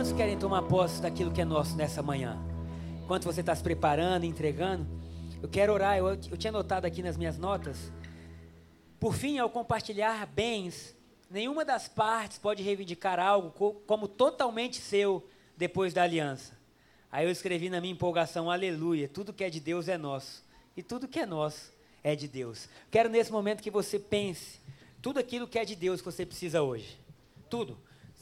Quantos querem tomar posse daquilo que é nosso nessa manhã? Enquanto você está se preparando, entregando, eu quero orar. Eu, eu tinha notado aqui nas minhas notas. Por fim, ao compartilhar bens, nenhuma das partes pode reivindicar algo co como totalmente seu depois da aliança. Aí eu escrevi na minha empolgação, aleluia, tudo que é de Deus é nosso. E tudo que é nosso é de Deus. Quero nesse momento que você pense tudo aquilo que é de Deus que você precisa hoje. Tudo.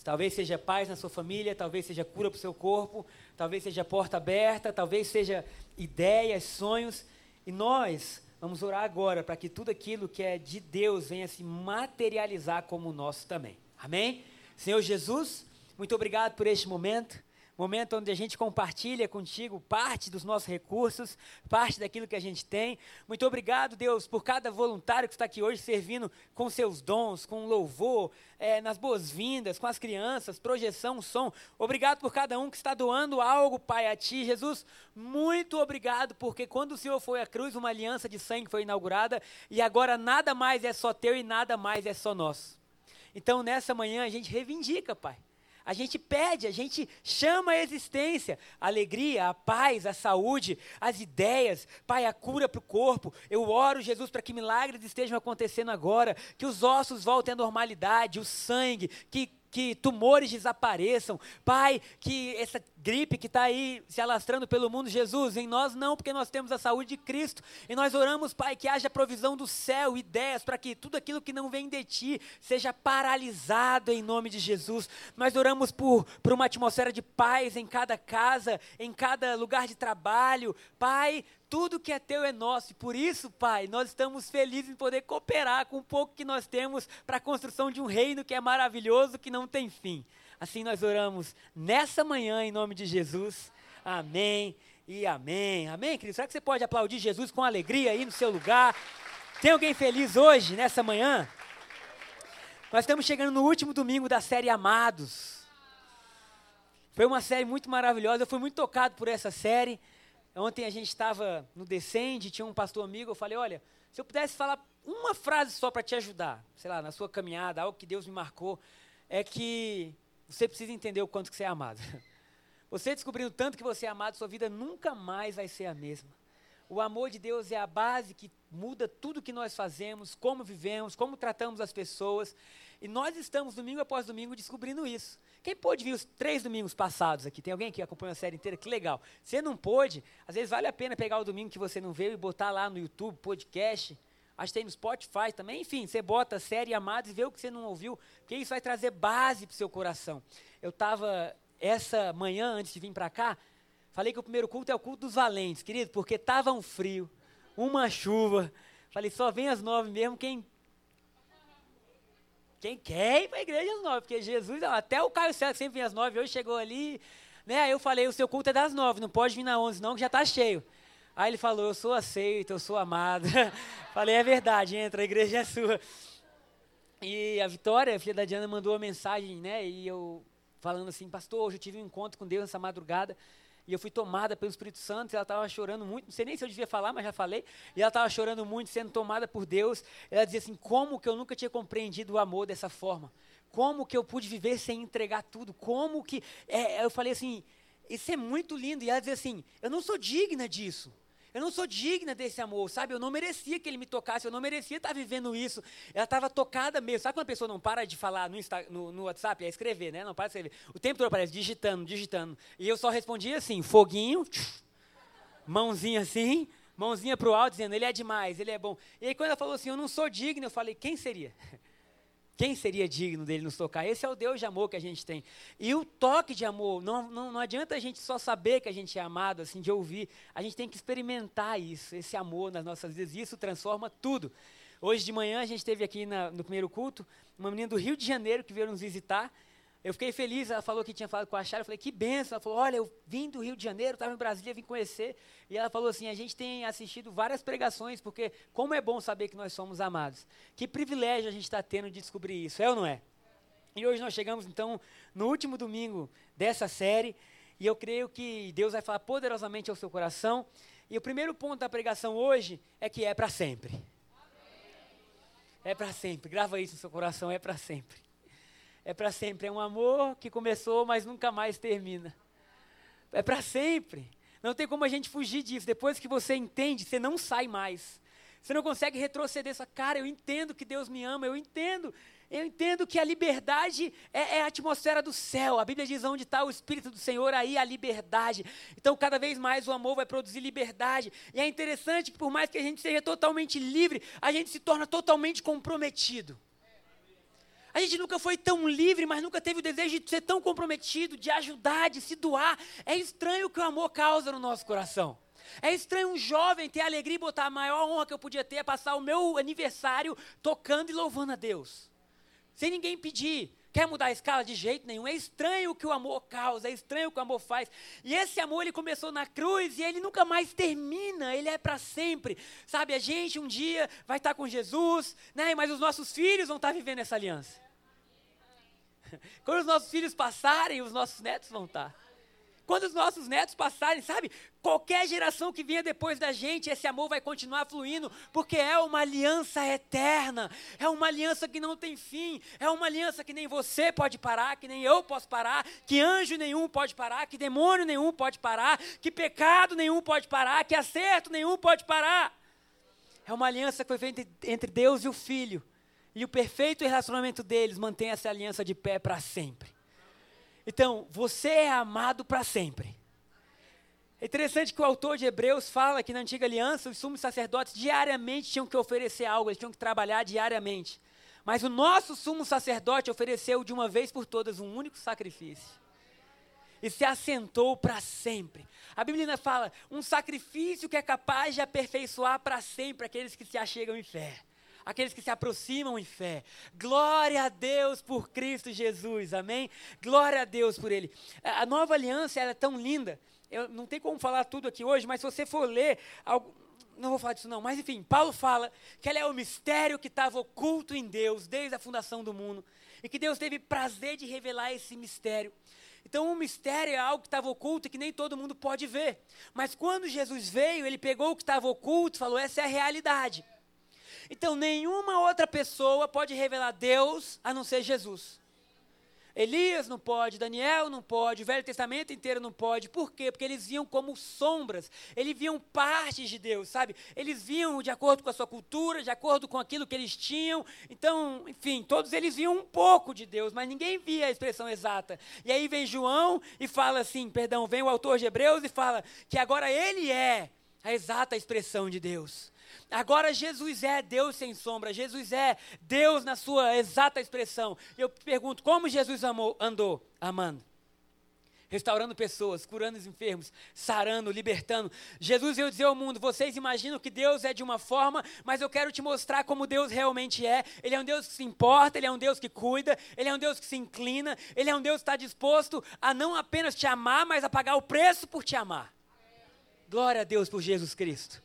Talvez seja paz na sua família, talvez seja cura para o seu corpo, talvez seja porta aberta, talvez seja ideias, sonhos. E nós vamos orar agora para que tudo aquilo que é de Deus venha se materializar como nosso também. Amém? Senhor Jesus, muito obrigado por este momento momento onde a gente compartilha contigo parte dos nossos recursos, parte daquilo que a gente tem. Muito obrigado, Deus, por cada voluntário que está aqui hoje servindo com seus dons, com louvor, é, nas boas-vindas, com as crianças, projeção, som. Obrigado por cada um que está doando algo, Pai, a Ti. Jesus, muito obrigado, porque quando o Senhor foi à cruz, uma aliança de sangue foi inaugurada e agora nada mais é só teu e nada mais é só nosso. Então, nessa manhã, a gente reivindica, Pai a gente pede, a gente chama a existência, a alegria, a paz, a saúde, as ideias, Pai, a cura para o corpo. Eu oro, Jesus, para que milagres estejam acontecendo agora, que os ossos voltem à normalidade, o sangue, que que tumores desapareçam. Pai, que essa gripe que está aí se alastrando pelo mundo, Jesus, em nós não, porque nós temos a saúde de Cristo. E nós oramos, Pai, que haja provisão do céu, ideias, para que tudo aquilo que não vem de Ti seja paralisado em nome de Jesus. Nós oramos por, por uma atmosfera de paz em cada casa, em cada lugar de trabalho. Pai, tudo que é teu é nosso, e por isso, Pai, nós estamos felizes em poder cooperar com o pouco que nós temos para a construção de um reino que é maravilhoso, que não tem fim. Assim nós oramos nessa manhã, em nome de Jesus. Amém e amém. Amém, querido? Será que você pode aplaudir Jesus com alegria aí no seu lugar? Tem alguém feliz hoje, nessa manhã? Nós estamos chegando no último domingo da série Amados. Foi uma série muito maravilhosa, eu fui muito tocado por essa série. Ontem a gente estava no Descende, tinha um pastor amigo, eu falei, olha, se eu pudesse falar uma frase só para te ajudar, sei lá, na sua caminhada, algo que Deus me marcou, é que você precisa entender o quanto que você é amado. Você descobrindo tanto que você é amado, sua vida nunca mais vai ser a mesma. O amor de Deus é a base que muda tudo que nós fazemos, como vivemos, como tratamos as pessoas. E nós estamos, domingo após domingo, descobrindo isso. Quem pôde vir os três domingos passados aqui? Tem alguém que acompanha a série inteira? Que legal. Se não pôde, às vezes vale a pena pegar o domingo que você não veio e botar lá no YouTube, podcast. Acho que tem no Spotify também. Enfim, você bota a série Amados e vê o que você não ouviu, porque isso vai trazer base para o seu coração. Eu estava, essa manhã, antes de vir para cá, falei que o primeiro culto é o culto dos valentes, querido, porque estava um frio, uma chuva. Falei, só vem às nove mesmo quem quem quer ir para a igreja às nove, porque Jesus, até o Caio César que sempre vem às nove, hoje chegou ali, né? Aí eu falei, o seu culto é das nove, não pode vir na onze não, que já está cheio. Aí ele falou, eu sou aceito, eu sou amado. falei, é verdade, entra, a igreja é sua. E a Vitória, filha da Diana, mandou uma mensagem, né? E eu falando assim, pastor, hoje eu tive um encontro com Deus nessa madrugada e eu fui tomada pelo Espírito Santo, e ela estava chorando muito, não sei nem se eu devia falar, mas já falei, e ela estava chorando muito, sendo tomada por Deus, ela dizia assim, como que eu nunca tinha compreendido o amor dessa forma, como que eu pude viver sem entregar tudo, como que, é, eu falei assim, isso é muito lindo, e ela dizia assim, eu não sou digna disso, eu não sou digna desse amor, sabe? Eu não merecia que ele me tocasse, eu não merecia estar vivendo isso. Ela estava tocada mesmo. Sabe quando a pessoa não para de falar no, Insta, no, no, WhatsApp? É escrever, né? Não para de escrever. O tempo todo aparece digitando, digitando. E eu só respondia assim: foguinho, mãozinha assim, mãozinha para o alto, dizendo: ele é demais, ele é bom. E aí quando ela falou assim: eu não sou digna, eu falei: quem seria? Quem seria digno dele nos tocar? Esse é o Deus de amor que a gente tem. E o toque de amor, não, não, não adianta a gente só saber que a gente é amado, assim, de ouvir. A gente tem que experimentar isso, esse amor nas nossas vidas. Isso transforma tudo. Hoje de manhã a gente teve aqui na, no primeiro culto uma menina do Rio de Janeiro que veio nos visitar. Eu fiquei feliz, ela falou que tinha falado com a Chara, eu falei, que benção. Ela falou, olha, eu vim do Rio de Janeiro, estava em Brasília, vim conhecer. E ela falou assim, a gente tem assistido várias pregações, porque como é bom saber que nós somos amados. Que privilégio a gente está tendo de descobrir isso, é ou não é? E hoje nós chegamos, então, no último domingo dessa série, e eu creio que Deus vai falar poderosamente ao seu coração. E o primeiro ponto da pregação hoje é que é para sempre. É para sempre. Grava isso no seu coração, é para sempre É para sempre. É um amor que começou, mas nunca mais termina. É para sempre. Não tem como a gente fugir disso. Depois que você entende, você não sai mais. Você não consegue retroceder. Só, cara, eu entendo que Deus me ama, eu entendo. Eu entendo que a liberdade é, é a atmosfera do céu. A Bíblia diz onde está o Espírito do Senhor, aí a liberdade. Então, cada vez mais o amor vai produzir liberdade. E é interessante que, por mais que a gente seja totalmente livre, a gente se torna totalmente comprometido. A gente nunca foi tão livre, mas nunca teve o desejo de ser tão comprometido, de ajudar, de se doar. É estranho o que o amor causa no nosso coração. É estranho um jovem ter a alegria e botar a maior honra que eu podia ter é passar o meu aniversário tocando e louvando a Deus sem ninguém pedir. Quer mudar a escala? De jeito nenhum. É estranho o que o amor causa, é estranho o que o amor faz. E esse amor ele começou na cruz e ele nunca mais termina, ele é para sempre. Sabe, a gente um dia vai estar com Jesus, né? mas os nossos filhos vão estar vivendo essa aliança. Quando os nossos filhos passarem, os nossos netos vão estar. Quando os nossos netos passarem, sabe? Qualquer geração que venha depois da gente, esse amor vai continuar fluindo, porque é uma aliança eterna, é uma aliança que não tem fim, é uma aliança que nem você pode parar, que nem eu posso parar, que anjo nenhum pode parar, que demônio nenhum pode parar, que pecado nenhum pode parar, que acerto nenhum pode parar. É uma aliança que foi feita entre Deus e o Filho. E o perfeito relacionamento deles mantém essa aliança de pé para sempre. Então, você é amado para sempre. É interessante que o autor de Hebreus fala que na antiga aliança os sumos sacerdotes diariamente tinham que oferecer algo, eles tinham que trabalhar diariamente. Mas o nosso sumo sacerdote ofereceu de uma vez por todas um único sacrifício. E se assentou para sempre. A Bíblia fala: um sacrifício que é capaz de aperfeiçoar para sempre aqueles que se achegam em fé aqueles que se aproximam em fé. Glória a Deus por Cristo Jesus, amém? Glória a Deus por Ele. A nova aliança é tão linda. Eu não tem como falar tudo aqui hoje, mas se você for ler, não vou falar disso não, mas enfim, Paulo fala que ela é o mistério que estava oculto em Deus desde a fundação do mundo e que Deus teve prazer de revelar esse mistério. Então, o mistério é algo que estava oculto e que nem todo mundo pode ver. Mas quando Jesus veio, ele pegou o que estava oculto e falou: essa é a realidade. Então, nenhuma outra pessoa pode revelar Deus a não ser Jesus. Elias não pode, Daniel não pode, o Velho Testamento inteiro não pode. Por quê? Porque eles viam como sombras, eles viam partes de Deus, sabe? Eles viam de acordo com a sua cultura, de acordo com aquilo que eles tinham. Então, enfim, todos eles viam um pouco de Deus, mas ninguém via a expressão exata. E aí vem João e fala assim, perdão, vem o autor de Hebreus e fala que agora ele é a exata expressão de Deus. Agora Jesus é Deus sem sombra, Jesus é Deus na sua exata expressão. Eu pergunto, como Jesus amou, andou? Amando. Restaurando pessoas, curando os enfermos, sarando, libertando. Jesus veio dizer ao mundo: vocês imaginam que Deus é de uma forma, mas eu quero te mostrar como Deus realmente é. Ele é um Deus que se importa, Ele é um Deus que cuida, Ele é um Deus que se inclina, Ele é um Deus que está disposto a não apenas te amar, mas a pagar o preço por te amar. Glória a Deus por Jesus Cristo.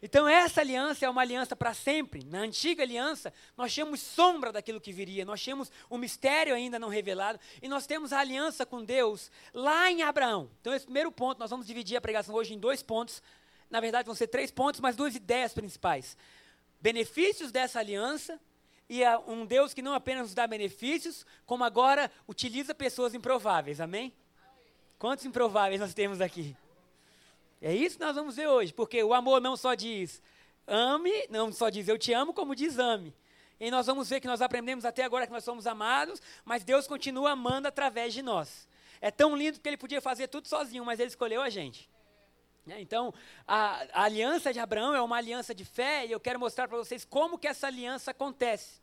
Então, essa aliança é uma aliança para sempre. Na antiga aliança, nós tínhamos sombra daquilo que viria, nós tínhamos um mistério ainda não revelado, e nós temos a aliança com Deus lá em Abraão. Então, esse primeiro ponto, nós vamos dividir a pregação hoje em dois pontos. Na verdade, vão ser três pontos, mas duas ideias principais: benefícios dessa aliança e um Deus que não apenas nos dá benefícios, como agora utiliza pessoas improváveis. Amém? Quantos improváveis nós temos aqui? É isso que nós vamos ver hoje, porque o amor não só diz ame, não só diz eu te amo, como diz ame. E nós vamos ver que nós aprendemos até agora que nós somos amados, mas Deus continua amando através de nós. É tão lindo que ele podia fazer tudo sozinho, mas ele escolheu a gente. Né? Então, a, a aliança de Abraão é uma aliança de fé, e eu quero mostrar para vocês como que essa aliança acontece.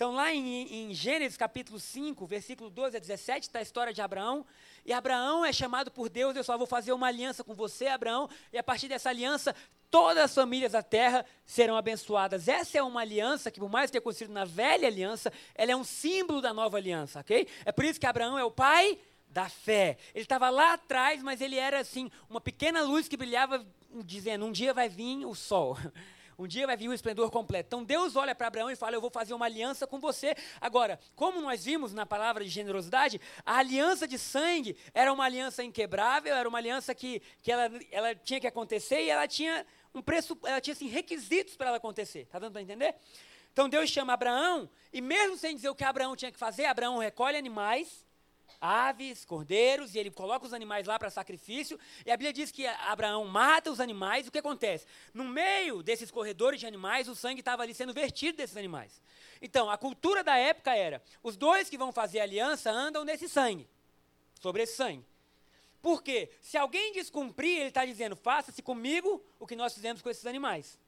Então, lá em, em, Gênesis capítulo 5, versículo 12 a 17, está a história de Abraão. E Abraão é chamado por Deus, eu só vou fazer uma aliança com você, Abraão, e a partir dessa aliança, todas as famílias da terra serão abençoadas. Essa é uma aliança que, por mais que tenha acontecido na velha aliança, ela é um símbolo da nova aliança, ok? É por isso que Abraão é o pai da fé. Ele estava lá atrás, mas ele era assim, uma pequena luz que brilhava, dizendo: um dia vai vir o sol. Um dia vai vir o esplendor completo. Então Deus olha para Abraão e fala: Eu vou fazer uma aliança com você. Agora, como nós vimos na palavra de generosidade, a aliança de sangue era uma aliança inquebrável, era uma aliança que, que ela, ela tinha que acontecer e ela tinha um preço, ela tinha assim, requisitos para ela acontecer. Está dando para entender? Então Deus chama Abraão, e mesmo sem dizer o que Abraão tinha que fazer, Abraão recolhe animais, aves, cordeiros, e ele coloca os animais lá para sacrifício. E a Bíblia diz que Abraão mata os animais. O que acontece? No meio desses corredores de animais, o sangue estava ali sendo vertido desses animais. Então, a cultura da época era: os dois que vão fazer aliança andam nesse sangue, sobre esse sangue. Por quê? Se alguém descumprir, ele está dizendo: faça-se comigo o que nós fizemos com esses animais.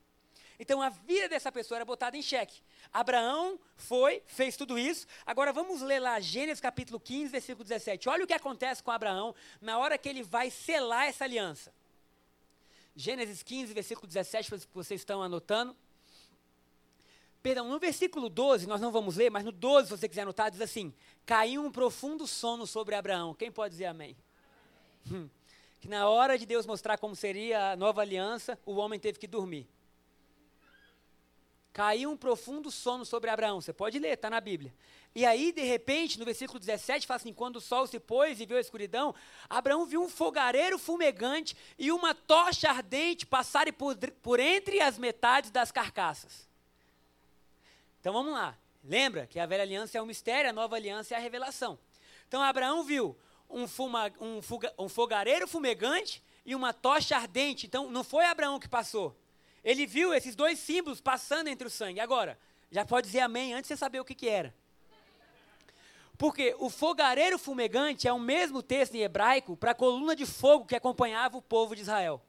Então a vida dessa pessoa era botada em xeque. Abraão foi, fez tudo isso. Agora vamos ler lá Gênesis capítulo 15, versículo 17. Olha o que acontece com Abraão na hora que ele vai selar essa aliança. Gênesis 15, versículo 17, se vocês estão anotando. Perdão, no versículo 12, nós não vamos ler, mas no 12, se você quiser anotar, diz assim: Caiu um profundo sono sobre Abraão. Quem pode dizer amém? Hum. Que na hora de Deus mostrar como seria a nova aliança, o homem teve que dormir. Caiu um profundo sono sobre Abraão. Você pode ler, está na Bíblia. E aí, de repente, no versículo 17, fala assim: quando o sol se pôs e viu a escuridão, Abraão viu um fogareiro fumegante e uma tocha ardente passarem por, por entre as metades das carcaças. Então vamos lá. Lembra que a velha aliança é um mistério, a nova aliança é a revelação. Então Abraão viu um, fuma, um, fuga, um fogareiro fumegante e uma tocha ardente. Então não foi Abraão que passou. Ele viu esses dois símbolos passando entre o sangue. Agora, já pode dizer amém antes de você saber o que, que era. Porque o fogareiro fumegante é o mesmo texto em hebraico para a coluna de fogo que acompanhava o povo de Israel.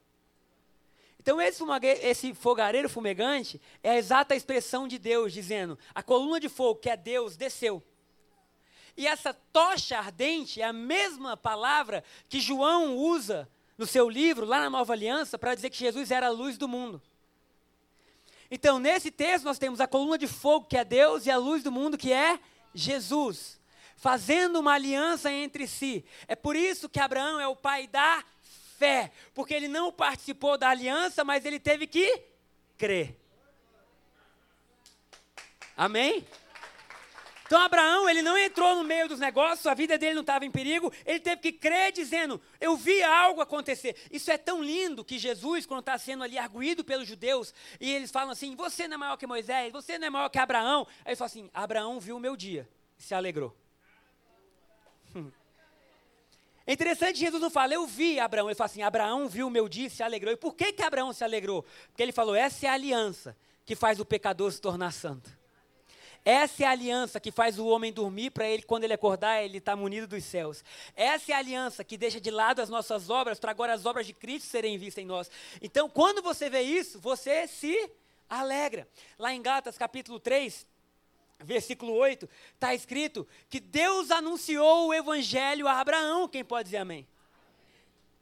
Então, esse, esse fogareiro fumegante é a exata expressão de Deus, dizendo: a coluna de fogo, que é Deus, desceu. E essa tocha ardente é a mesma palavra que João usa no seu livro, lá na Nova Aliança, para dizer que Jesus era a luz do mundo. Então, nesse texto, nós temos a coluna de fogo, que é Deus, e a luz do mundo, que é Jesus, fazendo uma aliança entre si. É por isso que Abraão é o pai da fé, porque ele não participou da aliança, mas ele teve que crer. Amém? Então Abraão, ele não entrou no meio dos negócios, a vida dele não estava em perigo, ele teve que crer dizendo, eu vi algo acontecer. Isso é tão lindo que Jesus, quando está sendo ali arguído pelos judeus, e eles falam assim, você não é maior que Moisés, você não é maior que Abraão. Aí ele fala assim, Abraão viu o meu dia, e se alegrou. É interessante, Jesus não fala, eu vi Abraão, ele fala assim, Abraão viu o meu dia e se alegrou. E por que, que Abraão se alegrou? Porque ele falou, essa é a aliança que faz o pecador se tornar santo. Essa é a aliança que faz o homem dormir para ele, quando ele acordar, ele está munido dos céus. Essa é a aliança que deixa de lado as nossas obras para agora as obras de Cristo serem vistas em nós. Então, quando você vê isso, você se alegra. Lá em Gálatas capítulo 3, versículo 8, está escrito que Deus anunciou o evangelho a Abraão. Quem pode dizer amém?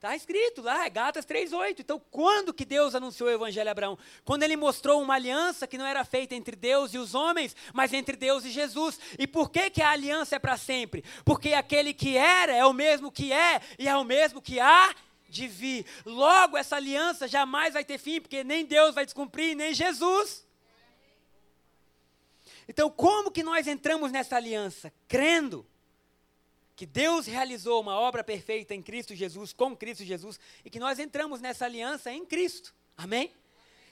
Está escrito lá, Gatas 3,8. Então, quando que Deus anunciou o Evangelho a Abraão? Quando ele mostrou uma aliança que não era feita entre Deus e os homens, mas entre Deus e Jesus. E por que, que a aliança é para sempre? Porque aquele que era é o mesmo que é e é o mesmo que há de vir. Logo, essa aliança jamais vai ter fim, porque nem Deus vai descumprir, nem Jesus. Então, como que nós entramos nessa aliança? Crendo que Deus realizou uma obra perfeita em Cristo Jesus, com Cristo Jesus, e que nós entramos nessa aliança em Cristo. Amém?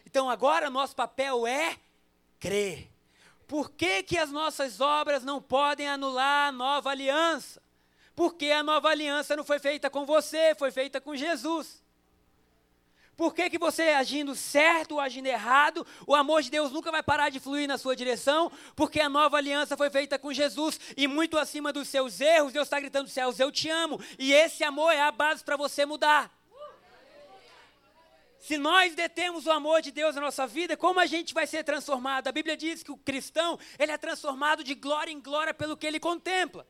Então agora nosso papel é crer. Por que, que as nossas obras não podem anular a nova aliança? Porque a nova aliança não foi feita com você, foi feita com Jesus. Por que, que você agindo certo ou agindo errado, o amor de Deus nunca vai parar de fluir na sua direção? Porque a nova aliança foi feita com Jesus e muito acima dos seus erros, Deus está gritando céus: Eu te amo. E esse amor é a base para você mudar. Se nós detemos o amor de Deus na nossa vida, como a gente vai ser transformado? A Bíblia diz que o cristão ele é transformado de glória em glória pelo que ele contempla.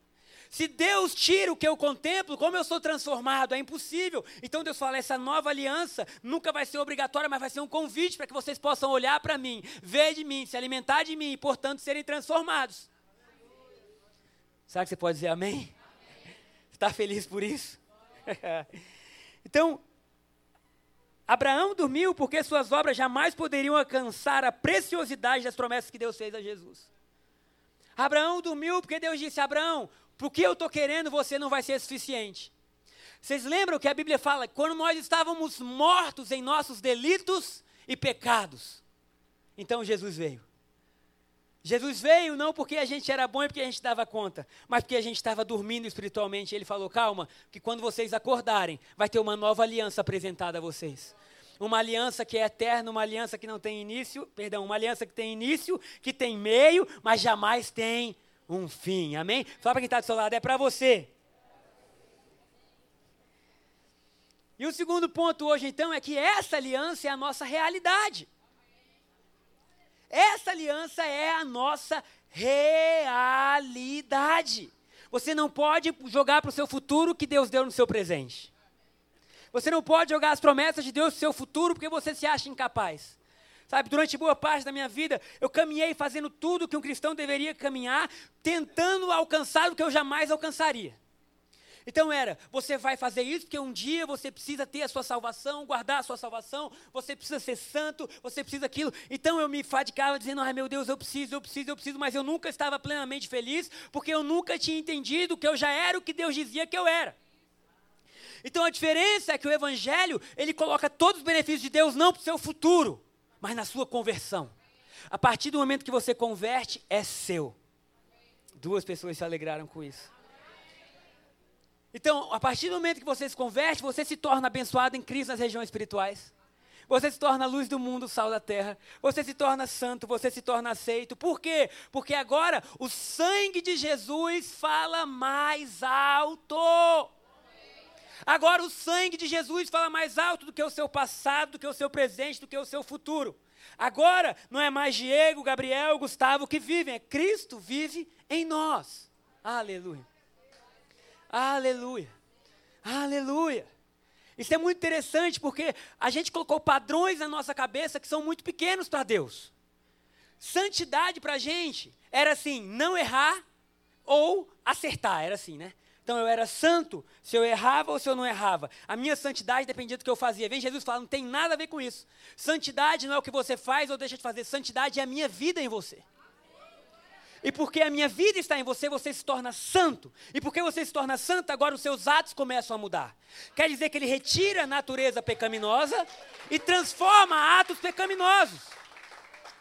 Se Deus tira o que eu contemplo, como eu sou transformado? É impossível. Então Deus fala: essa nova aliança nunca vai ser obrigatória, mas vai ser um convite para que vocês possam olhar para mim, ver de mim, se alimentar de mim e, portanto, serem transformados. Será que você pode dizer amém? Está feliz por isso? então, Abraão dormiu porque suas obras jamais poderiam alcançar a preciosidade das promessas que Deus fez a Jesus. Abraão dormiu porque Deus disse: Abraão, o que eu estou querendo, você não vai ser suficiente. Vocês lembram que a Bíblia fala? Quando nós estávamos mortos em nossos delitos e pecados, então Jesus veio. Jesus veio não porque a gente era bom e porque a gente dava conta, mas porque a gente estava dormindo espiritualmente. Ele falou: calma, que quando vocês acordarem, vai ter uma nova aliança apresentada a vocês. Uma aliança que é eterna, uma aliança que não tem início, perdão, uma aliança que tem início, que tem meio, mas jamais tem um fim. Amém? Fala para quem está do seu lado, é para você. E o segundo ponto hoje, então, é que essa aliança é a nossa realidade. Essa aliança é a nossa realidade. Você não pode jogar para o seu futuro o que Deus deu no seu presente. Você não pode jogar as promessas de Deus no seu futuro porque você se acha incapaz. Sabe, durante boa parte da minha vida, eu caminhei fazendo tudo que um cristão deveria caminhar, tentando alcançar o que eu jamais alcançaria. Então era, você vai fazer isso porque um dia você precisa ter a sua salvação, guardar a sua salvação, você precisa ser santo, você precisa aquilo. Então eu me fadigava dizendo, ai meu Deus, eu preciso, eu preciso, eu preciso, mas eu nunca estava plenamente feliz, porque eu nunca tinha entendido que eu já era o que Deus dizia que eu era. Então a diferença é que o Evangelho, ele coloca todos os benefícios de Deus não para o seu futuro, mas na sua conversão. A partir do momento que você converte, é seu. Duas pessoas se alegraram com isso. Então, a partir do momento que você se converte, você se torna abençoado em Cristo nas regiões espirituais. Você se torna a luz do mundo, sal da terra. Você se torna santo, você se torna aceito. Por quê? Porque agora o sangue de Jesus fala mais alto. Agora o sangue de Jesus fala mais alto do que o seu passado, do que o seu presente, do que o seu futuro. Agora não é mais Diego, Gabriel, Gustavo que vivem, é Cristo vive em nós. Aleluia. Aleluia. Aleluia. Isso é muito interessante porque a gente colocou padrões na nossa cabeça que são muito pequenos para Deus. Santidade para a gente era assim, não errar ou acertar, era assim, né? Então eu era santo se eu errava ou se eu não errava. A minha santidade dependia do que eu fazia. Vem Jesus falar, não tem nada a ver com isso. Santidade não é o que você faz ou deixa de fazer. Santidade é a minha vida em você. E porque a minha vida está em você, você se torna santo. E porque você se torna santo, agora os seus atos começam a mudar. Quer dizer que ele retira a natureza pecaminosa e transforma atos pecaminosos.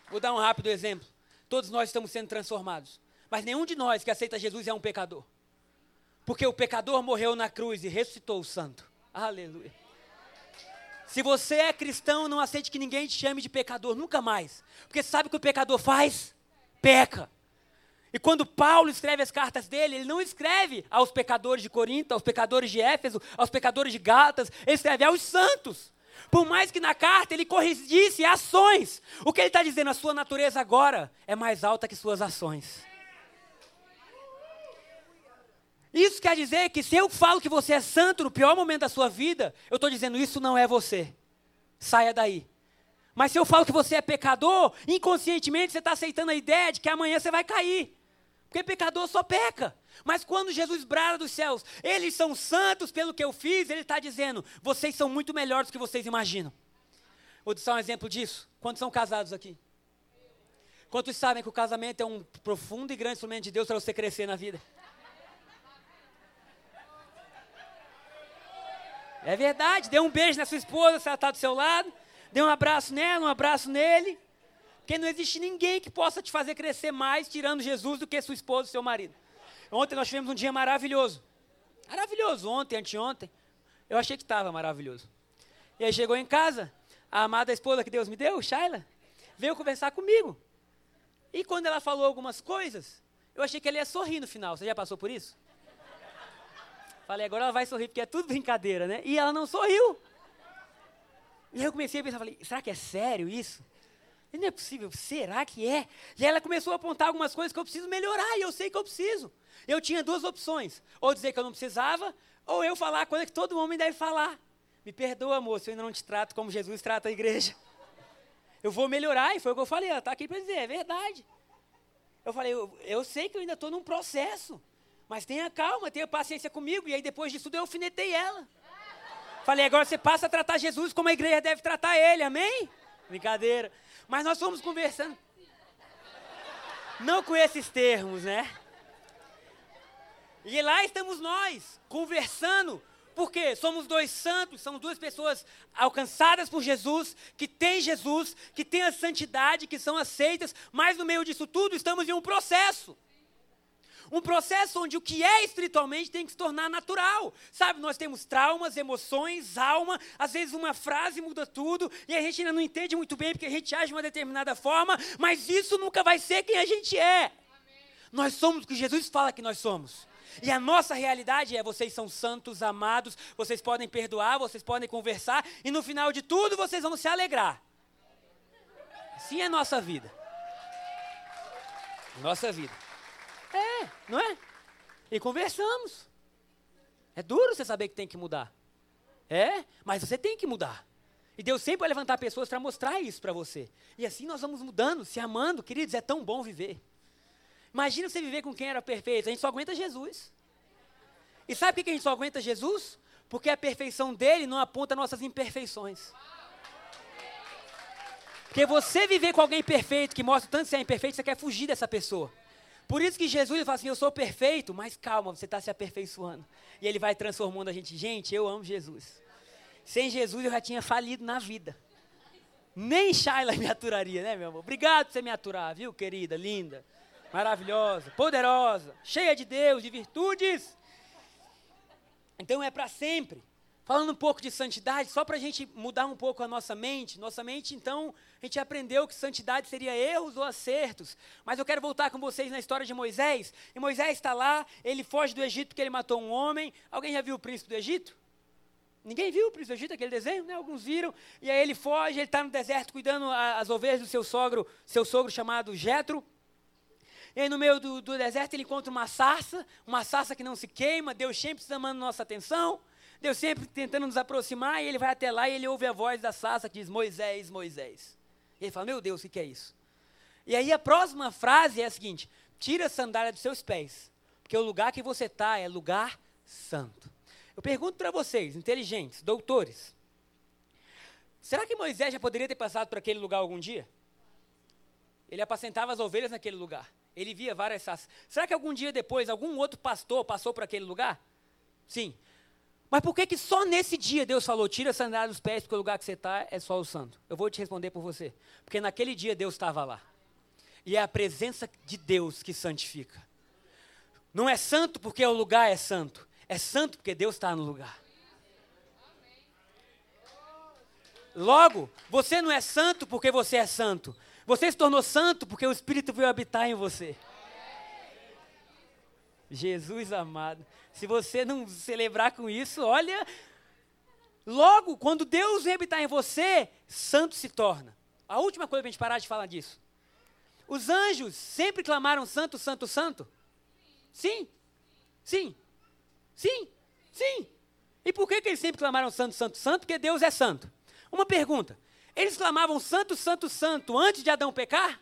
Vou dar um rápido exemplo. Todos nós estamos sendo transformados. Mas nenhum de nós que aceita Jesus é um pecador. Porque o pecador morreu na cruz e ressuscitou o santo. Aleluia. Se você é cristão, não aceite que ninguém te chame de pecador, nunca mais. Porque sabe o que o pecador faz? Peca. E quando Paulo escreve as cartas dele, ele não escreve aos pecadores de Corinto, aos pecadores de Éfeso, aos pecadores de Gálatas, ele escreve aos santos. Por mais que na carta ele corrigisse ações, o que ele está dizendo, a sua natureza agora é mais alta que suas ações. Isso quer dizer que se eu falo que você é santo no pior momento da sua vida, eu estou dizendo isso não é você. Saia daí. Mas se eu falo que você é pecador, inconscientemente você está aceitando a ideia de que amanhã você vai cair. Porque pecador só peca. Mas quando Jesus brada dos céus, eles são santos pelo que eu fiz, ele está dizendo, vocês são muito melhores do que vocês imaginam. Vou dar um exemplo disso. Quantos são casados aqui? Quantos sabem que o casamento é um profundo e grande instrumento de Deus para você crescer na vida? É verdade, dê um beijo na sua esposa se ela está do seu lado, dê um abraço nela, um abraço nele. Porque não existe ninguém que possa te fazer crescer mais tirando Jesus do que sua esposa e seu marido. Ontem nós tivemos um dia maravilhoso. Maravilhoso, ontem, anteontem. Eu achei que estava maravilhoso. E aí chegou em casa, a amada esposa que Deus me deu, Shaila, veio conversar comigo. E quando ela falou algumas coisas, eu achei que ele ia sorrir no final. Você já passou por isso? Falei, agora ela vai sorrir, porque é tudo brincadeira, né? E ela não sorriu. E aí eu comecei a pensar, falei, será que é sério isso? Não é possível, será que é? E ela começou a apontar algumas coisas que eu preciso melhorar, e eu sei que eu preciso. Eu tinha duas opções: ou dizer que eu não precisava, ou eu falar a coisa que todo homem deve falar. Me perdoa, moço, eu ainda não te trato como Jesus trata a igreja. Eu vou melhorar, e foi o que eu falei, ela está aqui para dizer, é verdade. Eu falei, eu, eu sei que eu ainda estou num processo, mas tenha calma, tenha paciência comigo. E aí depois disso eu alfinetei ela. Falei, agora você passa a tratar Jesus como a igreja deve tratar ele, amém? Brincadeira. Mas nós fomos conversando. Não com esses termos, né? E lá estamos nós, conversando Por quê? Somos dois santos, somos duas pessoas alcançadas por Jesus, que têm Jesus, que têm a santidade, que são aceitas, mas no meio disso tudo estamos em um processo. Um processo onde o que é espiritualmente tem que se tornar natural. Sabe, nós temos traumas, emoções, alma, às vezes uma frase muda tudo, e a gente ainda não entende muito bem porque a gente age de uma determinada forma, mas isso nunca vai ser quem a gente é. Amém. Nós somos o que Jesus fala que nós somos. E a nossa realidade é: vocês são santos, amados, vocês podem perdoar, vocês podem conversar, e no final de tudo vocês vão se alegrar. Assim é a nossa vida. Nossa vida. É, não é? E conversamos. É duro você saber que tem que mudar. É, mas você tem que mudar. E Deus sempre vai levantar pessoas para mostrar isso para você. E assim nós vamos mudando, se amando. Queridos, é tão bom viver. Imagina você viver com quem era perfeito. A gente só aguenta Jesus. E sabe por que a gente só aguenta Jesus? Porque a perfeição dele não aponta nossas imperfeições. Porque você viver com alguém perfeito, que mostra tanto que você é imperfeito, você quer fugir dessa pessoa. Por isso que Jesus fala assim: Eu sou perfeito, mas calma, você está se aperfeiçoando. E ele vai transformando a gente. Gente, eu amo Jesus. Sem Jesus eu já tinha falido na vida. Nem Shaila me aturaria, né, meu amor? Obrigado por você me aturar, viu, querida, linda, maravilhosa, poderosa, cheia de Deus, de virtudes. Então é para sempre. Falando um pouco de santidade, só para a gente mudar um pouco a nossa mente. Nossa mente, então, a gente aprendeu que santidade seria erros ou acertos. Mas eu quero voltar com vocês na história de Moisés. E Moisés está lá, ele foge do Egito porque ele matou um homem. Alguém já viu o príncipe do Egito? Ninguém viu o príncipe do Egito, aquele desenho, né? Alguns viram. E aí ele foge, ele está no deserto cuidando as ovelhas do seu sogro, seu sogro chamado Jetro. E aí no meio do, do deserto ele encontra uma sarça, uma sarça que não se queima, Deus sempre chamando nossa atenção. Deus sempre tentando nos aproximar, e ele vai até lá e ele ouve a voz da sarça que diz: Moisés, Moisés. E ele fala: Meu Deus, o que é isso? E aí a próxima frase é a seguinte: Tira a sandália dos seus pés, porque o lugar que você está é lugar santo. Eu pergunto para vocês, inteligentes, doutores: será que Moisés já poderia ter passado por aquele lugar algum dia? Ele apacentava as ovelhas naquele lugar. Ele via várias sarças. Será que algum dia depois algum outro pastor passou por aquele lugar? Sim. Mas por que, que só nesse dia Deus falou, tira a sandália dos pés, porque o lugar que você está é só o santo? Eu vou te responder por você. Porque naquele dia Deus estava lá. E é a presença de Deus que santifica. Não é santo porque o lugar é santo. É santo porque Deus está no lugar. Logo, você não é santo porque você é santo. Você se tornou santo porque o Espírito veio habitar em você. Jesus amado. Se você não celebrar com isso, olha. Logo, quando Deus habitar em você, santo se torna. A última coisa para a gente parar de falar disso. Os anjos sempre clamaram santo, santo, santo? Sim. Sim. Sim. Sim. E por que, que eles sempre clamaram santo, santo, santo? Porque Deus é santo. Uma pergunta. Eles clamavam santo, santo, santo antes de Adão pecar?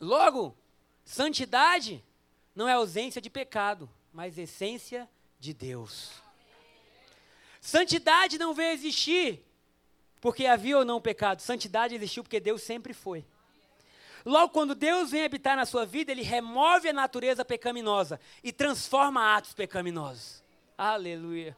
Logo, santidade não é ausência de pecado, mas essência de Deus. Santidade não veio existir porque havia ou não pecado. Santidade existiu porque Deus sempre foi. Logo, quando Deus vem habitar na sua vida, Ele remove a natureza pecaminosa e transforma atos pecaminosos. Aleluia.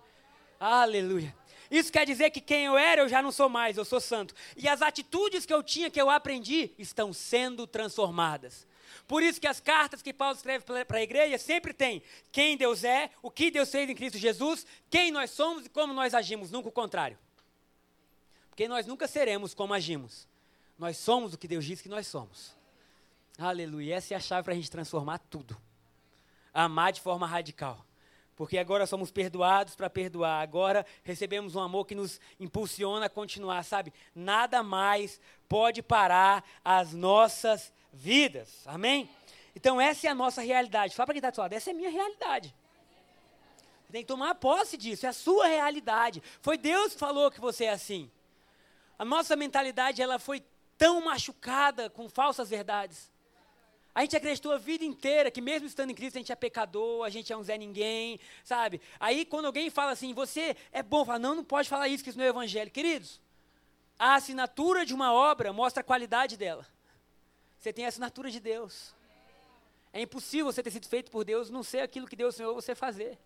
Aleluia. Isso quer dizer que quem eu era, eu já não sou mais, eu sou santo. E as atitudes que eu tinha, que eu aprendi, estão sendo transformadas. Por isso que as cartas que Paulo escreve para a igreja sempre tem quem Deus é, o que Deus fez em Cristo Jesus, quem nós somos e como nós agimos, nunca o contrário. Porque nós nunca seremos como agimos. Nós somos o que Deus diz que nós somos. Aleluia. Essa é a chave para a gente transformar tudo. Amar de forma radical. Porque agora somos perdoados para perdoar. Agora recebemos um amor que nos impulsiona a continuar, sabe? Nada mais pode parar as nossas vidas. Amém? Então, essa é a nossa realidade. Fala para quem está do lado, essa é a minha realidade. Você tem que tomar posse disso, é a sua realidade. Foi Deus que falou que você é assim. A nossa mentalidade, ela foi tão machucada com falsas verdades. A gente acreditou a vida inteira que mesmo estando em Cristo a gente é pecador, a gente é um Zé Ninguém, sabe? Aí quando alguém fala assim, você é bom, fala, não, não pode falar isso, que isso não é evangelho. Queridos, a assinatura de uma obra mostra a qualidade dela. Você tem a assinatura de Deus. É impossível você ter sido feito por Deus não ser aquilo que Deus sonhou você fazer.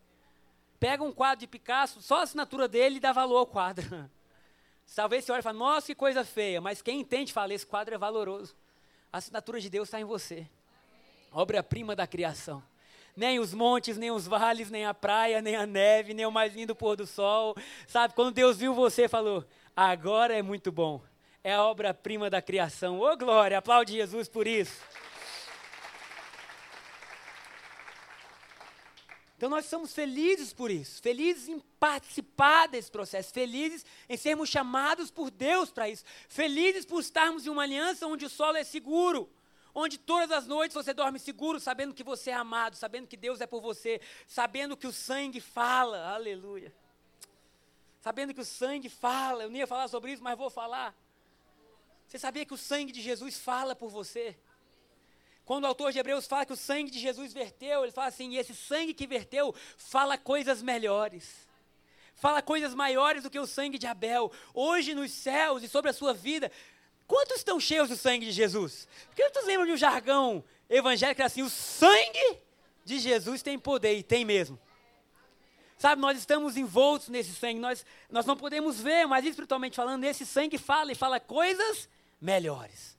pega um quadro de Picasso, só a assinatura dele dá valor ao quadro. Talvez você olhe e fale, nossa, que coisa feia, mas quem entende fala, esse quadro é valoroso. A assinatura de Deus está em você. Obra-prima da criação. Nem os montes, nem os vales, nem a praia, nem a neve, nem o mais lindo pôr do sol. Sabe, quando Deus viu você, falou: agora é muito bom. É a obra-prima da criação. Ô oh, glória, aplaude Jesus por isso. Então nós somos felizes por isso, felizes em participar desse processo, felizes em sermos chamados por Deus para isso, felizes por estarmos em uma aliança onde o solo é seguro, onde todas as noites você dorme seguro, sabendo que você é amado, sabendo que Deus é por você, sabendo que o sangue fala, aleluia. Sabendo que o sangue fala, eu nem ia falar sobre isso, mas vou falar. Você sabia que o sangue de Jesus fala por você? Quando o autor de Hebreus fala que o sangue de Jesus verteu, ele fala assim: e esse sangue que verteu fala coisas melhores. Fala coisas maiores do que o sangue de Abel. Hoje nos céus e sobre a sua vida, quantos estão cheios do sangue de Jesus? Porque vocês lembram de um jargão evangélico que era assim: o sangue de Jesus tem poder, e tem mesmo. Sabe, nós estamos envoltos nesse sangue, nós, nós não podemos ver, mas espiritualmente falando, esse sangue fala e fala coisas melhores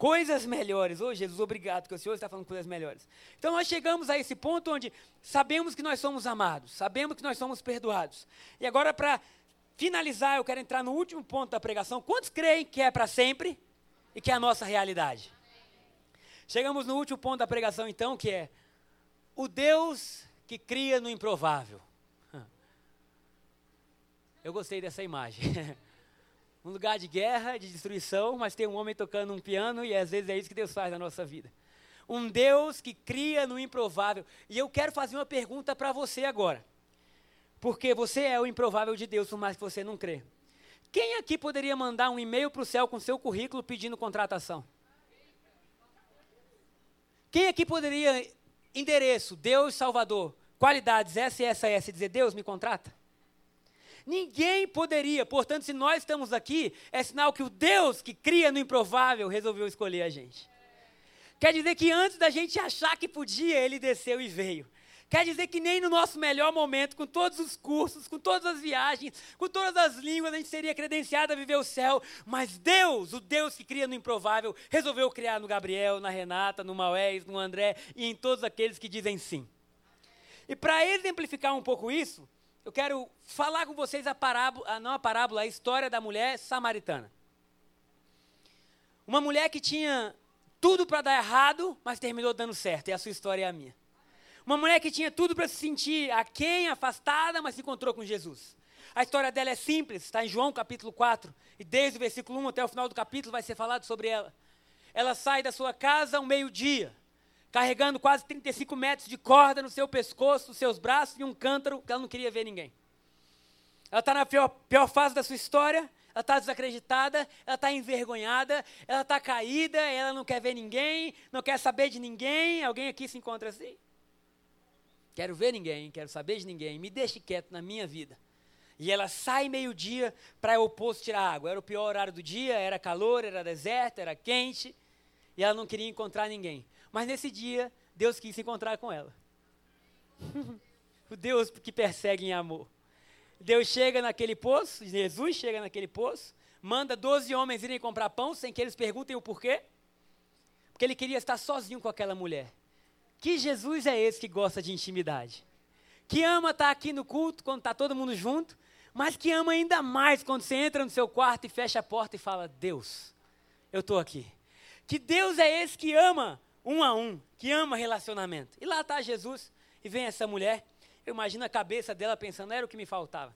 coisas melhores. Ô oh, Jesus, obrigado, que o Senhor está falando coisas melhores. Então nós chegamos a esse ponto onde sabemos que nós somos amados, sabemos que nós somos perdoados. E agora, para finalizar, eu quero entrar no último ponto da pregação. Quantos creem que é para sempre e que é a nossa realidade? Chegamos no último ponto da pregação, então, que é o Deus que cria no improvável. Eu gostei dessa imagem. um lugar de guerra, de destruição, mas tem um homem tocando um piano e às vezes é isso que Deus faz na nossa vida. Um Deus que cria no improvável. E eu quero fazer uma pergunta para você agora. Porque você é o improvável de Deus, por mais que você não crê. Quem aqui poderia mandar um e-mail para o céu com seu currículo pedindo contratação? Quem aqui poderia, endereço, Deus Salvador, qualidades SSS, dizer, Deus me contrata? Ninguém poderia. Portanto, se nós estamos aqui, é sinal que o Deus que cria no improvável resolveu escolher a gente. Quer dizer que antes da gente achar que podia, ele desceu e veio. Quer dizer que nem no nosso melhor momento, com todos os cursos, com todas as viagens, com todas as línguas, a gente seria credenciado a viver o céu. Mas Deus, o Deus que cria no improvável, resolveu criar no Gabriel, na Renata, no Maués, no André e em todos aqueles que dizem sim. E para exemplificar um pouco isso, eu quero falar com vocês a parábola, não a parábola, a história da mulher samaritana. Uma mulher que tinha tudo para dar errado, mas terminou dando certo, e a sua história é a minha. Uma mulher que tinha tudo para se sentir aquém, afastada, mas se encontrou com Jesus. A história dela é simples, está em João capítulo 4, e desde o versículo 1 até o final do capítulo vai ser falado sobre ela. Ela sai da sua casa ao meio-dia, carregando quase 35 metros de corda no seu pescoço, nos seus braços e um cântaro que ela não queria ver ninguém. Ela está na pior, pior fase da sua história, ela está desacreditada, ela está envergonhada, ela está caída, ela não quer ver ninguém, não quer saber de ninguém. Alguém aqui se encontra assim? Quero ver ninguém, quero saber de ninguém, me deixe quieto na minha vida. E ela sai meio-dia para o poço tirar água. Era o pior horário do dia, era calor, era deserto, era quente, e ela não queria encontrar ninguém. Mas nesse dia, Deus quis se encontrar com ela. o Deus que persegue em amor. Deus chega naquele poço, Jesus chega naquele poço, manda 12 homens irem comprar pão sem que eles perguntem o porquê. Porque ele queria estar sozinho com aquela mulher. Que Jesus é esse que gosta de intimidade? Que ama estar aqui no culto quando está todo mundo junto, mas que ama ainda mais quando você entra no seu quarto e fecha a porta e fala: Deus, eu estou aqui. Que Deus é esse que ama um a um, que ama relacionamento. E lá está Jesus, e vem essa mulher. Eu imagino a cabeça dela pensando, era o que me faltava.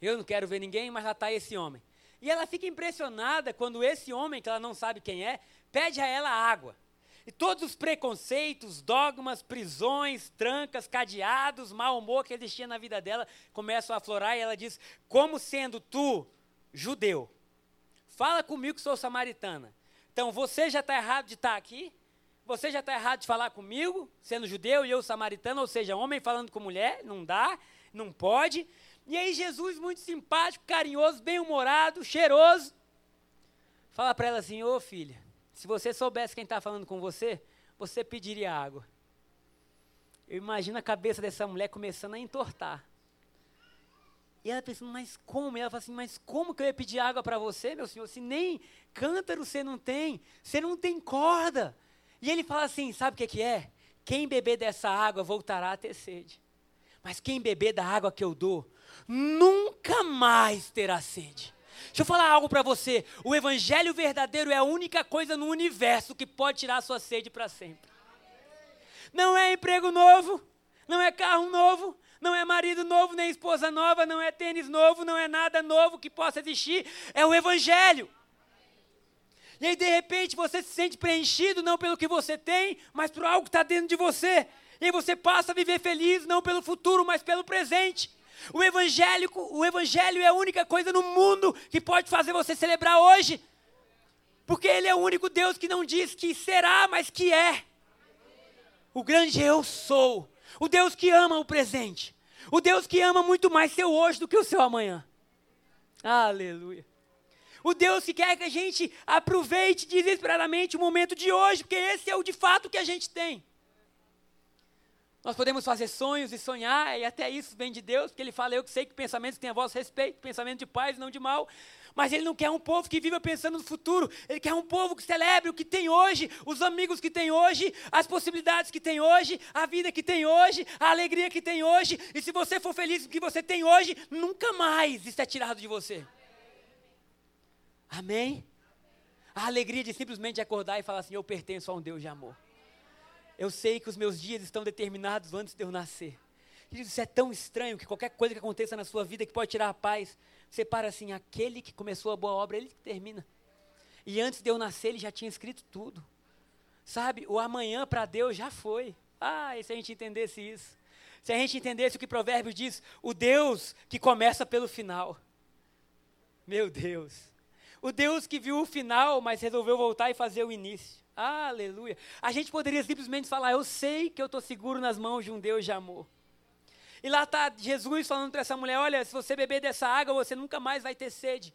Eu não quero ver ninguém, mas lá está esse homem. E ela fica impressionada quando esse homem, que ela não sabe quem é, pede a ela água. E todos os preconceitos, dogmas, prisões, trancas, cadeados, mau humor que existia na vida dela começam a aflorar e ela diz: Como sendo tu judeu, fala comigo que sou samaritana. Então você já está errado de estar tá aqui, você já está errado de falar comigo, sendo judeu e eu samaritano, ou seja, homem falando com mulher, não dá, não pode. E aí Jesus, muito simpático, carinhoso, bem-humorado, cheiroso, fala para ela assim, ô oh, filha, se você soubesse quem está falando com você, você pediria água. Eu imagino a cabeça dessa mulher começando a entortar. E ela pensando, mas como? E ela fala assim, mas como que eu ia pedir água para você, meu senhor, se nem cântaro você não tem, você não tem corda. E ele fala assim, sabe o que, que é? Quem beber dessa água voltará a ter sede. Mas quem beber da água que eu dou, nunca mais terá sede. Deixa eu falar algo para você. O evangelho verdadeiro é a única coisa no universo que pode tirar a sua sede para sempre. Não é emprego novo, não é carro novo, não é marido novo, nem esposa nova, não é tênis novo, não é nada novo que possa existir. É o evangelho. E aí, de repente, você se sente preenchido não pelo que você tem, mas por algo que está dentro de você. E aí você passa a viver feliz não pelo futuro, mas pelo presente. O evangélico, o evangelho é a única coisa no mundo que pode fazer você celebrar hoje. Porque ele é o único Deus que não diz que será, mas que é. O grande eu sou. O Deus que ama o presente. O Deus que ama muito mais seu hoje do que o seu amanhã. Aleluia. O Deus que quer que a gente aproveite desesperadamente o momento de hoje, porque esse é o de fato que a gente tem. Nós podemos fazer sonhos e sonhar, e até isso vem de Deus, porque Ele fala: Eu que sei que pensamentos têm a vosso respeito, pensamento de paz, não de mal. Mas Ele não quer um povo que viva pensando no futuro, Ele quer um povo que celebre o que tem hoje, os amigos que tem hoje, as possibilidades que tem hoje, a vida que tem hoje, a alegria que tem hoje. E se você for feliz com o que você tem hoje, nunca mais isso é tirado de você. Amém? A alegria de simplesmente acordar e falar assim: Eu pertenço a um Deus de amor. Eu sei que os meus dias estão determinados antes de eu nascer. Isso é tão estranho que qualquer coisa que aconteça na sua vida que pode tirar a paz, você para assim, aquele que começou a boa obra, ele que termina. E antes de eu nascer, ele já tinha escrito tudo. Sabe, o amanhã para Deus já foi. Ah, e se a gente entendesse isso? Se a gente entendesse o que Provérbios diz, o Deus que começa pelo final. Meu Deus. O Deus que viu o final, mas resolveu voltar e fazer o início. Aleluia. A gente poderia simplesmente falar: Eu sei que eu estou seguro nas mãos de um Deus de amor. E lá está Jesus falando para essa mulher: Olha, se você beber dessa água, você nunca mais vai ter sede.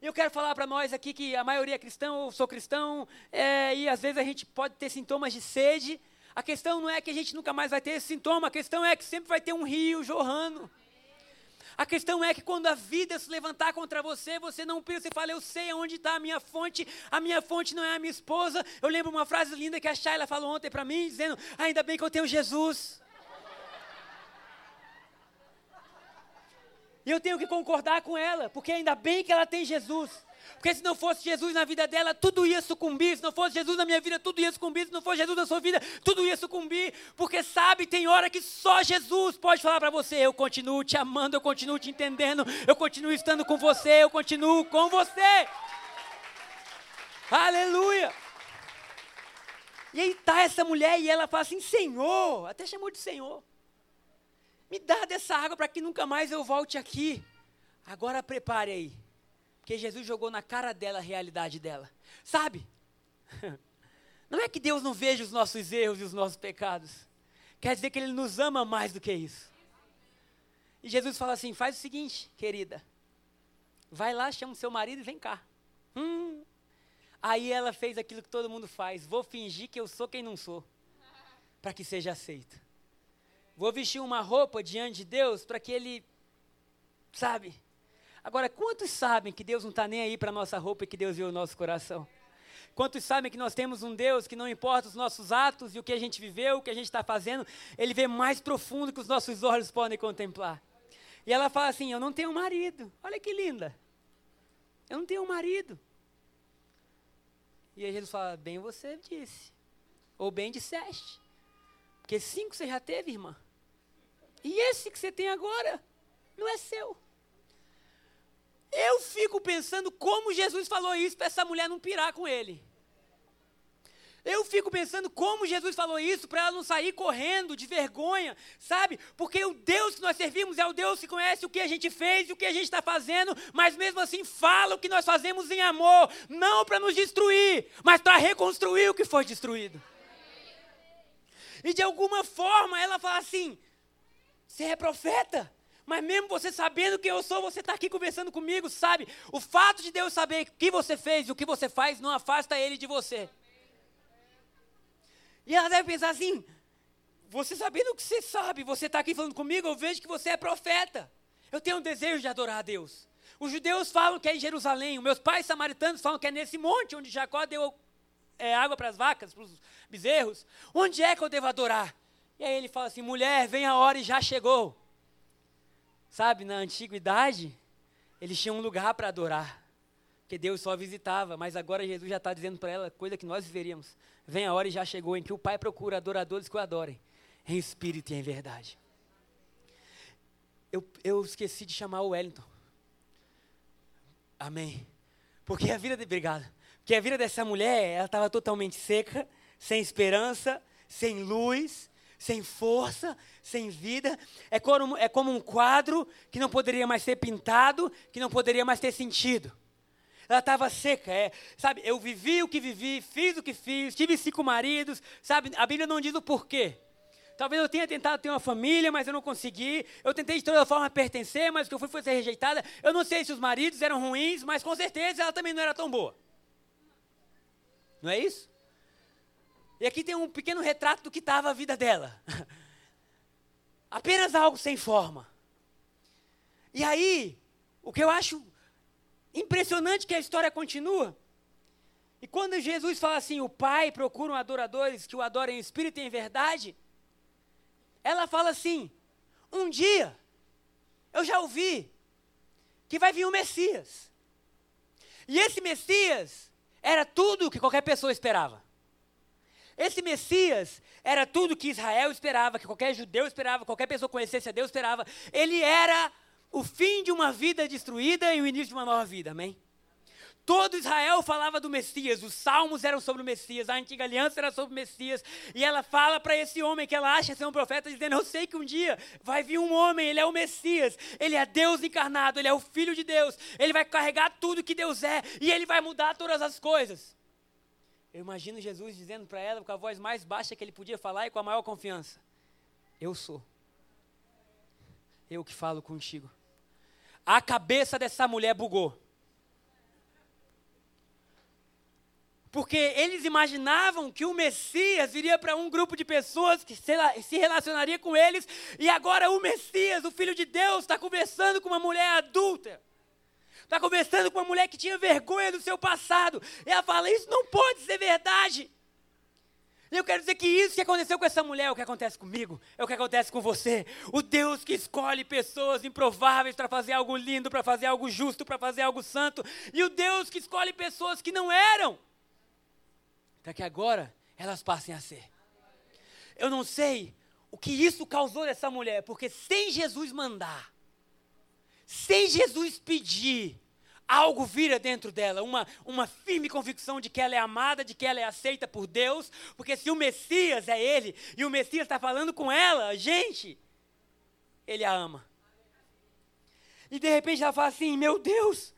E eu quero falar para nós aqui que a maioria é cristão, eu sou cristão, é, e às vezes a gente pode ter sintomas de sede. A questão não é que a gente nunca mais vai ter esse sintoma, a questão é que sempre vai ter um rio jorrando. A questão é que quando a vida se levantar contra você, você não pensa e fala, eu sei aonde está a minha fonte, a minha fonte não é a minha esposa. Eu lembro uma frase linda que a Shayla falou ontem para mim, dizendo, ainda bem que eu tenho Jesus. E eu tenho que concordar com ela, porque ainda bem que ela tem Jesus. Porque se não fosse Jesus na vida dela, tudo ia sucumbir. Se não fosse Jesus na minha vida, tudo ia sucumbir. Se não fosse Jesus na sua vida, tudo ia sucumbir. Porque sabe, tem hora que só Jesus pode falar para você: eu continuo te amando, eu continuo te entendendo, eu continuo estando com você, eu continuo com você. Aleluia. E aí está essa mulher e ela fala assim: Senhor, até chamou de Senhor, me dá dessa água para que nunca mais eu volte aqui. Agora prepare aí porque Jesus jogou na cara dela a realidade dela. Sabe? Não é que Deus não veja os nossos erros e os nossos pecados. Quer dizer que Ele nos ama mais do que isso. E Jesus fala assim: faz o seguinte, querida. Vai lá, chama o seu marido e vem cá. Hum. Aí ela fez aquilo que todo mundo faz. Vou fingir que eu sou quem não sou. Para que seja aceito. Vou vestir uma roupa diante de Deus para que Ele, sabe, Agora, quantos sabem que Deus não está nem aí para a nossa roupa e que Deus vê o nosso coração? Quantos sabem que nós temos um Deus que não importa os nossos atos e o que a gente viveu, o que a gente está fazendo, Ele vê mais profundo que os nossos olhos podem contemplar. E ela fala assim: Eu não tenho marido. Olha que linda. Eu não tenho marido. E aí Jesus fala: Bem você disse. Ou bem disseste. Porque cinco você já teve, irmã. E esse que você tem agora não é seu. Eu fico pensando como Jesus falou isso para essa mulher não pirar com ele. Eu fico pensando como Jesus falou isso para ela não sair correndo de vergonha, sabe? Porque o Deus que nós servimos é o Deus que conhece o que a gente fez e o que a gente está fazendo, mas mesmo assim fala o que nós fazemos em amor, não para nos destruir, mas para reconstruir o que foi destruído. E de alguma forma ela fala assim: você é profeta? Mas mesmo você sabendo quem eu sou, você está aqui conversando comigo, sabe? O fato de Deus saber o que você fez e o que você faz não afasta Ele de você. E ela deve pensar assim: você sabendo o que você sabe, você está aqui falando comigo, eu vejo que você é profeta. Eu tenho um desejo de adorar a Deus. Os judeus falam que é em Jerusalém, os meus pais samaritanos falam que é nesse monte onde Jacó deu é, água para as vacas, para os bezerros. Onde é que eu devo adorar? E aí ele fala assim: mulher, vem a hora e já chegou. Sabe, na antiguidade, eles tinham um lugar para adorar, que Deus só visitava, mas agora Jesus já está dizendo para ela coisa que nós viveríamos. Vem a hora e já chegou em que o Pai procura adoradores que o adorem, em espírito e em verdade. Eu, eu esqueci de chamar o Wellington. Amém. Porque a vida de. Obrigado. Porque a vida dessa mulher, ela estava totalmente seca, sem esperança, sem luz, sem força, sem vida. É como, é como um quadro que não poderia mais ser pintado, que não poderia mais ter sentido. Ela estava seca, é, sabe? Eu vivi o que vivi, fiz o que fiz, tive cinco maridos, sabe? A Bíblia não diz o porquê. Talvez eu tenha tentado ter uma família, mas eu não consegui. Eu tentei de toda forma pertencer, mas o que eu fui foi ser rejeitada. Eu não sei se os maridos eram ruins, mas com certeza ela também não era tão boa. Não é isso? E aqui tem um pequeno retrato do que estava a vida dela. Apenas algo sem forma. E aí, o que eu acho impressionante que a história continua. E quando Jesus fala assim, o Pai procura adoradores que o adorem em espírito e em verdade, ela fala assim: um dia eu já ouvi que vai vir o Messias. E esse Messias era tudo que qualquer pessoa esperava. Esse Messias era tudo que Israel esperava, que qualquer judeu esperava, qualquer pessoa que conhecesse a Deus esperava. Ele era o fim de uma vida destruída e o início de uma nova vida, amém? Todo Israel falava do Messias, os salmos eram sobre o Messias, a antiga aliança era sobre o Messias, e ela fala para esse homem que ela acha ser um profeta, dizendo: Eu sei que um dia vai vir um homem, ele é o Messias, ele é Deus encarnado, ele é o Filho de Deus, ele vai carregar tudo que Deus é, e ele vai mudar todas as coisas. Eu imagino Jesus dizendo para ela, com a voz mais baixa que ele podia falar e com a maior confiança: Eu sou. Eu que falo contigo. A cabeça dessa mulher bugou. Porque eles imaginavam que o Messias viria para um grupo de pessoas que se relacionaria com eles, e agora o Messias, o Filho de Deus, está conversando com uma mulher adulta. Está conversando com uma mulher que tinha vergonha do seu passado. E ela fala: Isso não pode ser verdade. E eu quero dizer que isso que aconteceu com essa mulher é o que acontece comigo, é o que acontece com você. O Deus que escolhe pessoas improváveis para fazer algo lindo, para fazer algo justo, para fazer algo santo. E o Deus que escolhe pessoas que não eram para que agora elas passem a ser. Eu não sei o que isso causou nessa mulher, porque sem Jesus mandar, sem Jesus pedir, algo vira dentro dela, uma, uma firme convicção de que ela é amada, de que ela é aceita por Deus, porque se o Messias é ele, e o Messias está falando com ela, gente, ele a ama. E de repente ela fala assim: Meu Deus,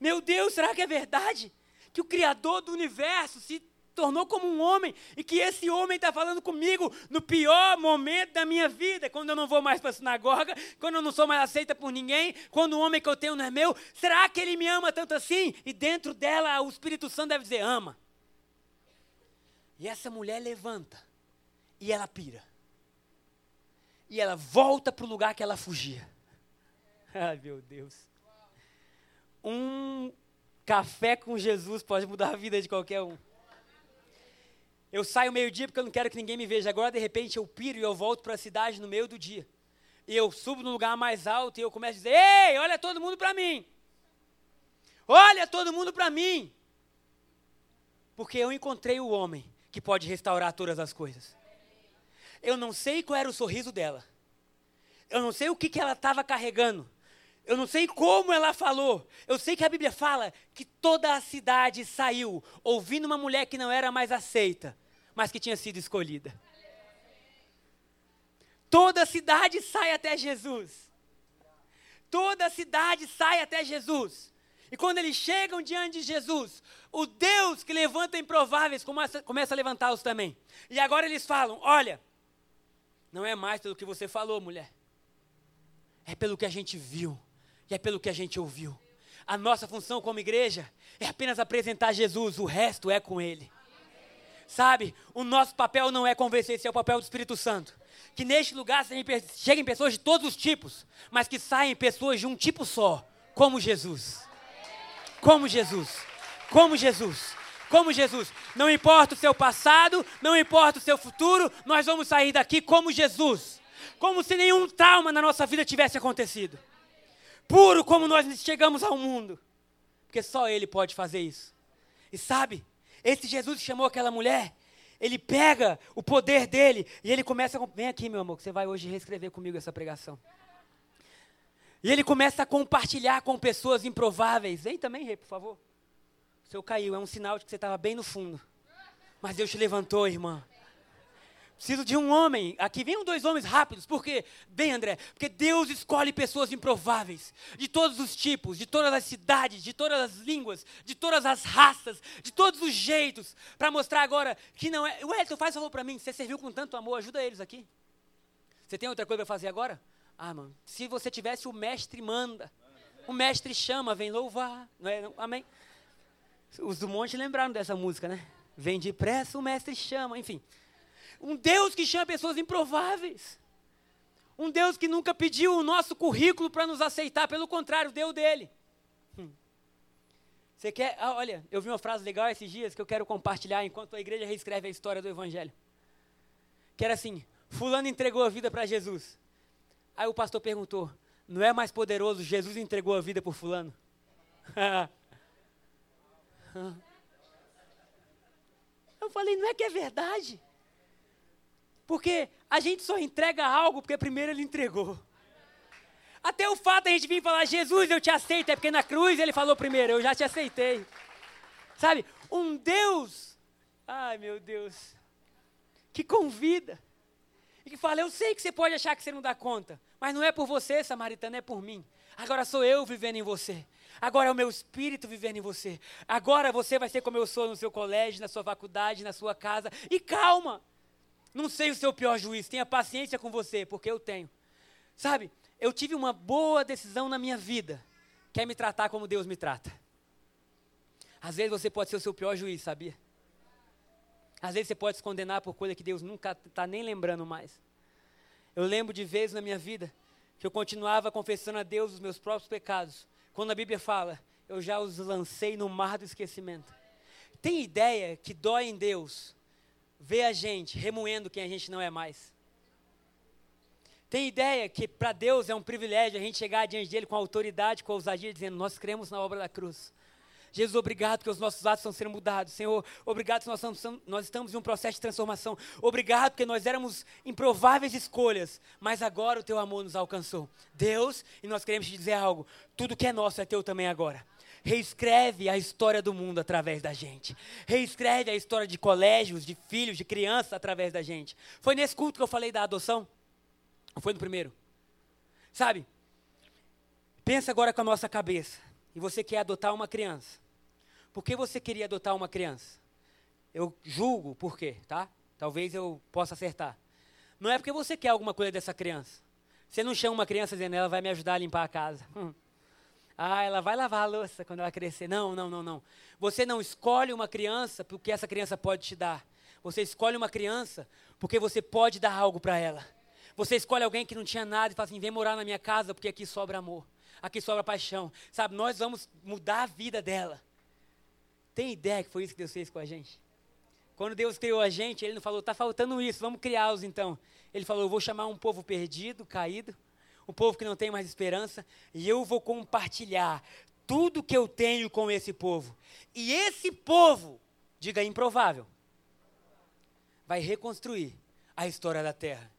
meu Deus, será que é verdade? Que o Criador do universo se tornou como um homem e que esse homem está falando comigo no pior momento da minha vida, quando eu não vou mais para a sinagoga, quando eu não sou mais aceita por ninguém, quando o homem que eu tenho não é meu. Será que ele me ama tanto assim? E dentro dela o Espírito Santo deve dizer: ama. E essa mulher levanta e ela pira. E ela volta para o lugar que ela fugia. Ai, meu Deus. Um café com Jesus pode mudar a vida de qualquer um. Eu saio meio-dia porque eu não quero que ninguém me veja. Agora, de repente, eu piro e eu volto para a cidade no meio do dia. E eu subo no lugar mais alto e eu começo a dizer: Ei, olha todo mundo para mim. Olha todo mundo para mim. Porque eu encontrei o homem que pode restaurar todas as coisas. Eu não sei qual era o sorriso dela. Eu não sei o que, que ela estava carregando. Eu não sei como ela falou. Eu sei que a Bíblia fala que toda a cidade saiu ouvindo uma mulher que não era mais aceita, mas que tinha sido escolhida. Toda a cidade sai até Jesus. Toda a cidade sai até Jesus. E quando eles chegam diante de Jesus, o Deus que levanta improváveis começa, começa a levantá-los também. E agora eles falam: Olha, não é mais pelo que você falou, mulher, é pelo que a gente viu e é pelo que a gente ouviu. A nossa função como igreja é apenas apresentar Jesus, o resto é com Ele. Sabe, o nosso papel não é convencer, esse é o papel do Espírito Santo. que neste lugar cheguem pessoas de todos os tipos, mas que saem pessoas de um tipo só, como Jesus. Como Jesus. Como Jesus. Como Jesus. Não importa o seu passado, não importa o seu futuro, nós vamos sair daqui como Jesus. Como se nenhum trauma na nossa vida tivesse acontecido. Puro como nós chegamos ao mundo. Porque só Ele pode fazer isso. E sabe, esse Jesus chamou aquela mulher, ele pega o poder dele e ele começa a. Vem aqui, meu amor, que você vai hoje reescrever comigo essa pregação. E ele começa a compartilhar com pessoas improváveis. Vem também, Rei, por favor. O seu caiu, é um sinal de que você estava bem no fundo. Mas Deus te levantou, irmã. Preciso de um homem. Aqui venham dois homens rápidos. Por quê? Bem, André, porque Deus escolhe pessoas improváveis, de todos os tipos, de todas as cidades, de todas as línguas, de todas as raças, de todos os jeitos, para mostrar agora que não é. Ué, tu faz favor para mim, você serviu com tanto amor, ajuda eles aqui. Você tem outra coisa para fazer agora? Ah, mano, se você tivesse o mestre manda, o mestre chama, vem louvar, não é? Amém? Os do monte lembraram dessa música, né? Vem depressa, o mestre chama, enfim. Um Deus que chama pessoas improváveis. Um Deus que nunca pediu o nosso currículo para nos aceitar, pelo contrário, deu dele. Hum. Você quer. Ah, olha, eu vi uma frase legal esses dias que eu quero compartilhar enquanto a igreja reescreve a história do Evangelho. Que era assim: Fulano entregou a vida para Jesus. Aí o pastor perguntou: Não é mais poderoso Jesus entregou a vida por Fulano? eu falei: Não é que é verdade? Porque a gente só entrega algo porque primeiro ele entregou. Até o fato de a gente vir falar, Jesus, eu te aceito, é porque na cruz ele falou primeiro, eu já te aceitei. Sabe? Um Deus, ai meu Deus, que convida. E que fala, eu sei que você pode achar que você não dá conta, mas não é por você, samaritano, é por mim. Agora sou eu vivendo em você. Agora é o meu espírito vivendo em você. Agora você vai ser como eu sou no seu colégio, na sua faculdade, na sua casa. E calma, não sei o seu pior juiz, tenha paciência com você, porque eu tenho. Sabe, eu tive uma boa decisão na minha vida, que é me tratar como Deus me trata. Às vezes você pode ser o seu pior juiz, sabia? Às vezes você pode se condenar por coisa que Deus nunca está nem lembrando mais. Eu lembro de vezes na minha vida que eu continuava confessando a Deus os meus próprios pecados. Quando a Bíblia fala, eu já os lancei no mar do esquecimento. Tem ideia que dói em Deus vê a gente remoendo quem a gente não é mais. Tem ideia que para Deus é um privilégio a gente chegar diante dele com autoridade, com ousadia, dizendo: Nós cremos na obra da cruz. Jesus, obrigado que os nossos atos estão sendo mudados. Senhor, obrigado que nós estamos, nós estamos em um processo de transformação. Obrigado porque nós éramos improváveis escolhas, mas agora o teu amor nos alcançou. Deus, e nós queremos te dizer algo: tudo que é nosso é teu também agora reescreve a história do mundo através da gente. Reescreve a história de colégios, de filhos, de crianças através da gente. Foi nesse culto que eu falei da adoção? Ou foi no primeiro? Sabe? Pensa agora com a nossa cabeça. E você quer adotar uma criança. Por que você queria adotar uma criança? Eu julgo por quê, tá? Talvez eu possa acertar. Não é porque você quer alguma coisa dessa criança. Você não chama uma criança dizendo, ela vai me ajudar a limpar a casa. Hum. Ah, ela vai lavar a louça quando ela crescer. Não, não, não, não. Você não escolhe uma criança porque essa criança pode te dar. Você escolhe uma criança porque você pode dar algo para ela. Você escolhe alguém que não tinha nada e fala assim: vem morar na minha casa porque aqui sobra amor, aqui sobra paixão. Sabe, nós vamos mudar a vida dela. Tem ideia que foi isso que Deus fez com a gente? Quando Deus criou a gente, Ele não falou, está faltando isso, vamos criá-los então. Ele falou, eu vou chamar um povo perdido, caído, um povo que não tem mais esperança, e eu vou compartilhar tudo que eu tenho com esse povo. E esse povo, diga improvável, vai reconstruir a história da terra.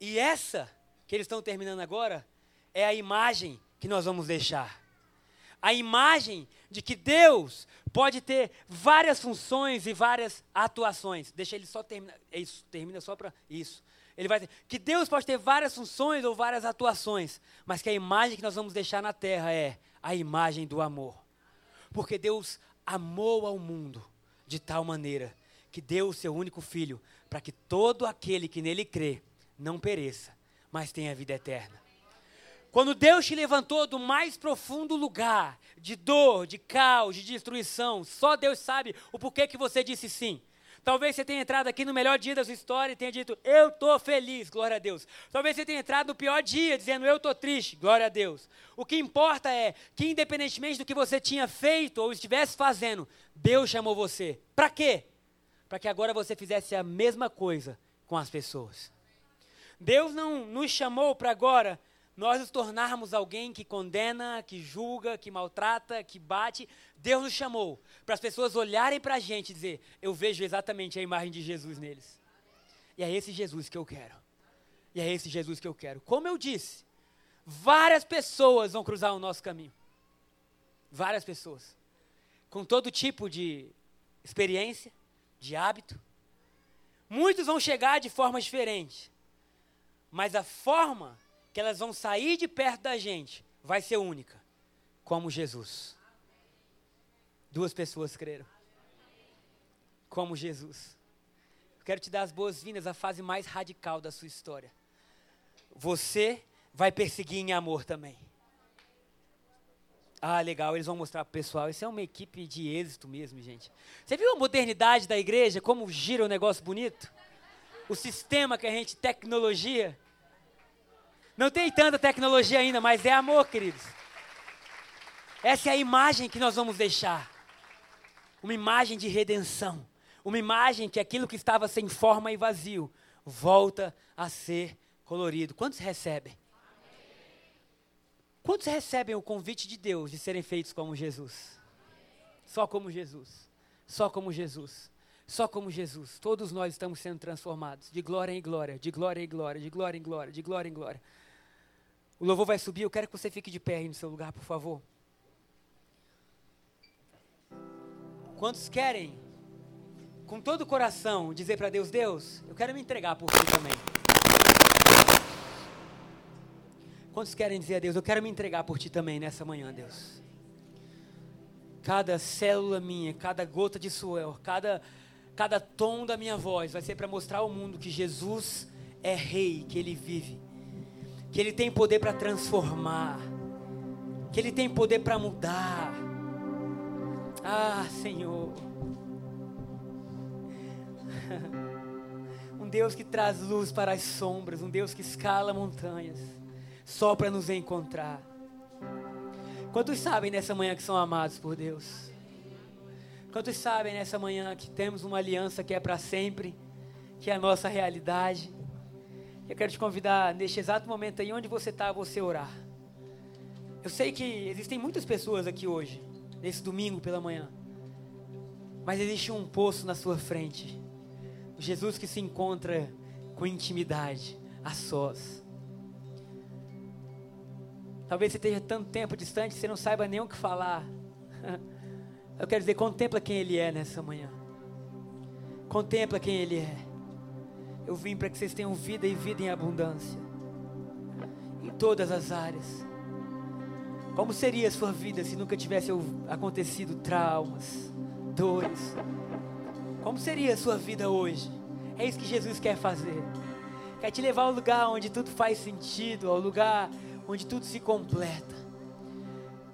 E essa que eles estão terminando agora é a imagem que nós vamos deixar. A imagem de que Deus pode ter várias funções e várias atuações. Deixa ele só terminar. É isso, termina só para isso. Ele vai dizer que Deus pode ter várias funções ou várias atuações, mas que a imagem que nós vamos deixar na terra é a imagem do amor. Porque Deus amou ao mundo de tal maneira que deu o seu único filho para que todo aquele que nele crê não pereça, mas tenha vida eterna. Quando Deus te levantou do mais profundo lugar de dor, de caos, de destruição, só Deus sabe o porquê que você disse sim. Talvez você tenha entrado aqui no melhor dia da sua história e tenha dito, eu estou feliz, glória a Deus. Talvez você tenha entrado no pior dia, dizendo, eu estou triste, glória a Deus. O que importa é que, independentemente do que você tinha feito ou estivesse fazendo, Deus chamou você. Para quê? Para que agora você fizesse a mesma coisa com as pessoas. Deus não nos chamou para agora nós nos tornarmos alguém que condena, que julga, que maltrata, que bate. Deus nos chamou para as pessoas olharem para a gente e dizer: Eu vejo exatamente a imagem de Jesus neles. E é esse Jesus que eu quero. E é esse Jesus que eu quero. Como eu disse, várias pessoas vão cruzar o nosso caminho. Várias pessoas. Com todo tipo de experiência, de hábito. Muitos vão chegar de forma diferente. Mas a forma que elas vão sair de perto da gente vai ser única, como Jesus. Duas pessoas creram. Como Jesus. Quero te dar as boas-vindas à fase mais radical da sua história. Você vai perseguir em amor também. Ah, legal, eles vão mostrar para o pessoal. Isso é uma equipe de êxito mesmo, gente. Você viu a modernidade da igreja, como gira o um negócio bonito? O sistema que a gente, tecnologia. Não tem tanta tecnologia ainda, mas é amor, queridos. Essa é a imagem que nós vamos deixar. Uma imagem de redenção. Uma imagem que aquilo que estava sem forma e vazio volta a ser colorido. Quantos recebem? Quantos recebem o convite de Deus de serem feitos como Jesus? Só como Jesus. Só como Jesus. Só como Jesus. Todos nós estamos sendo transformados de glória em glória, de glória em glória, de glória em glória, de glória em glória. O louvor vai subir, eu quero que você fique de pé aí no seu lugar, por favor. Quantos querem, com todo o coração, dizer para Deus: Deus, eu quero me entregar por ti também. Quantos querem dizer a Deus: Eu quero me entregar por ti também nessa manhã, Deus? Cada célula minha, cada gota de suor, cada, cada tom da minha voz vai ser para mostrar ao mundo que Jesus é Rei, que Ele vive que Ele tem poder para transformar, que Ele tem poder para mudar. Ah, Senhor. Um Deus que traz luz para as sombras, um Deus que escala montanhas, só para nos encontrar. Quantos sabem nessa manhã que são amados por Deus? Quantos sabem nessa manhã que temos uma aliança que é para sempre, que é a nossa realidade? Eu quero te convidar neste exato momento aí onde você está, você orar. Eu sei que existem muitas pessoas aqui hoje, nesse domingo pela manhã, mas existe um poço na sua frente. Jesus que se encontra com intimidade, a sós. Talvez você esteja tanto tempo distante que você não saiba nem o que falar. Eu quero dizer, contempla quem Ele é nessa manhã. Contempla quem Ele é. Eu vim para que vocês tenham vida e vida em abundância. Em todas as áreas. Como seria a sua vida se nunca tivesse acontecido traumas, dores? Como seria a sua vida hoje? É isso que Jesus quer fazer. Quer te levar ao lugar onde tudo faz sentido, ao lugar onde tudo se completa.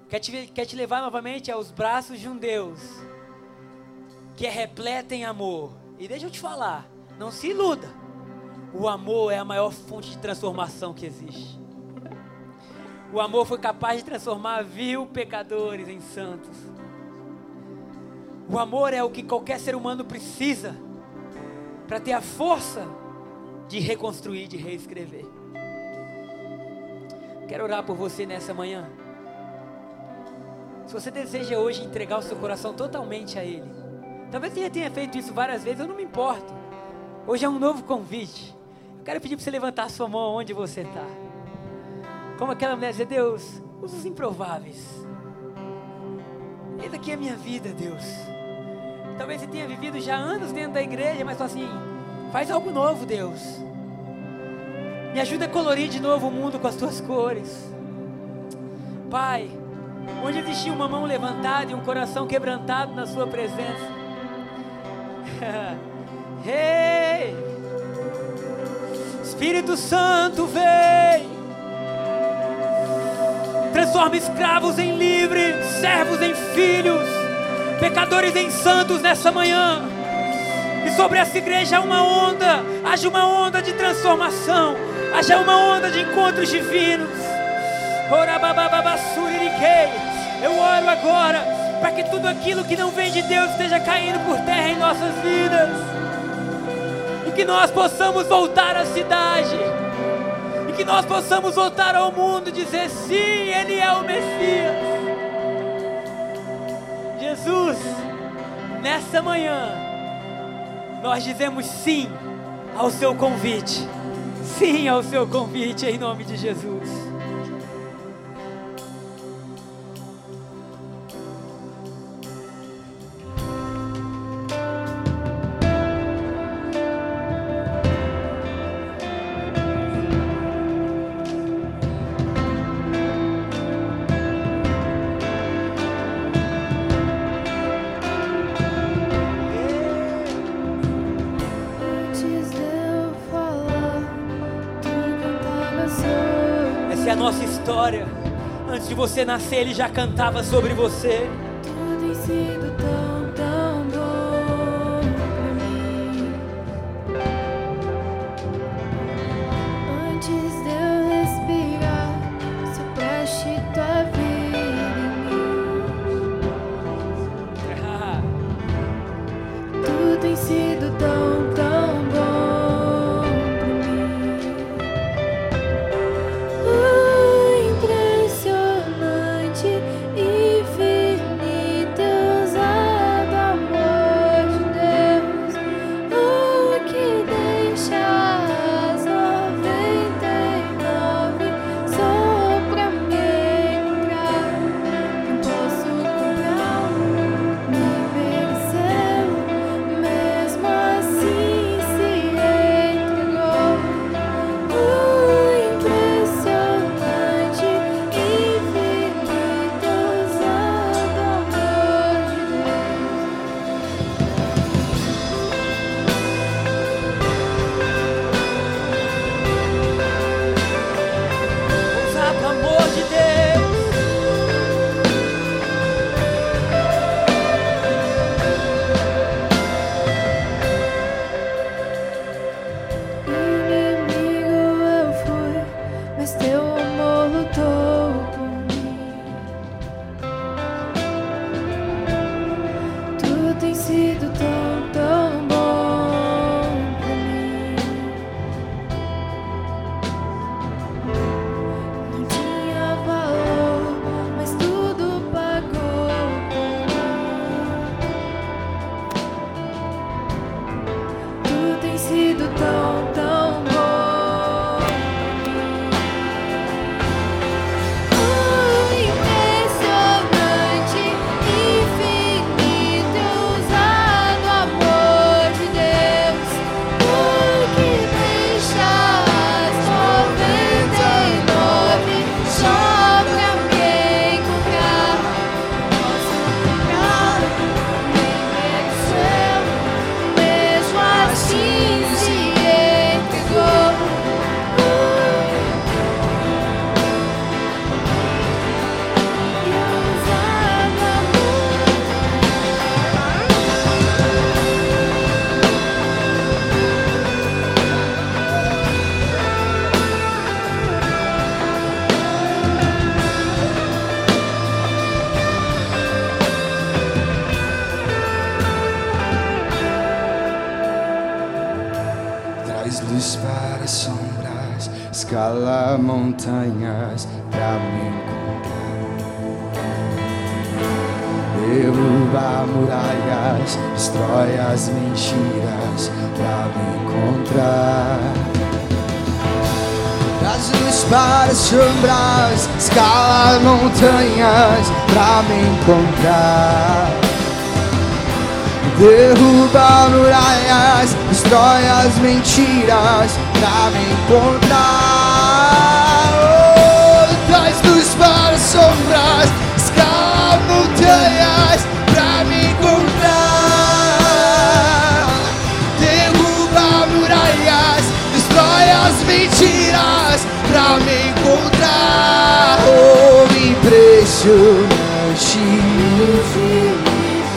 Quer te, quer te levar novamente aos braços de um Deus que é repleto em amor. E deixa eu te falar, não se iluda. O amor é a maior fonte de transformação que existe. O amor foi capaz de transformar vil pecadores em santos. O amor é o que qualquer ser humano precisa para ter a força de reconstruir, de reescrever. Quero orar por você nessa manhã. Se você deseja hoje entregar o seu coração totalmente a Ele, talvez você já tenha feito isso várias vezes, eu não me importo. Hoje é um novo convite. Quero pedir para você levantar a sua mão onde você está. Como aquela mulher dizer, Deus, usa os improváveis. Eis aqui é a minha vida, Deus. Talvez você tenha vivido já anos dentro da igreja, mas só assim, faz algo novo, Deus. Me ajuda a colorir de novo o mundo com as tuas cores. Pai, onde existia uma mão levantada e um coração quebrantado na sua presença. hey! Espírito Santo vem. Transforma escravos em livres, servos em filhos, pecadores em santos nessa manhã. Que sobre essa igreja há uma onda, haja uma onda de transformação, haja uma onda de encontros divinos. Eu oro agora para que tudo aquilo que não vem de Deus esteja caindo por terra em nossas vidas. Que nós possamos voltar à cidade. E que nós possamos voltar ao mundo e dizer: sim, Ele é o Messias. Jesus, nessa manhã, nós dizemos sim ao seu convite. Sim ao seu convite em nome de Jesus. Você nascer, ele já cantava sobre você. Derruba muralhas, destrói as mentiras pra me encontrar. Traz luz para as sombras, escala montanhas pra me encontrar. Derruba muralhas, destrói as mentiras pra me encontrar. Oh, traz luz para as sombras, noite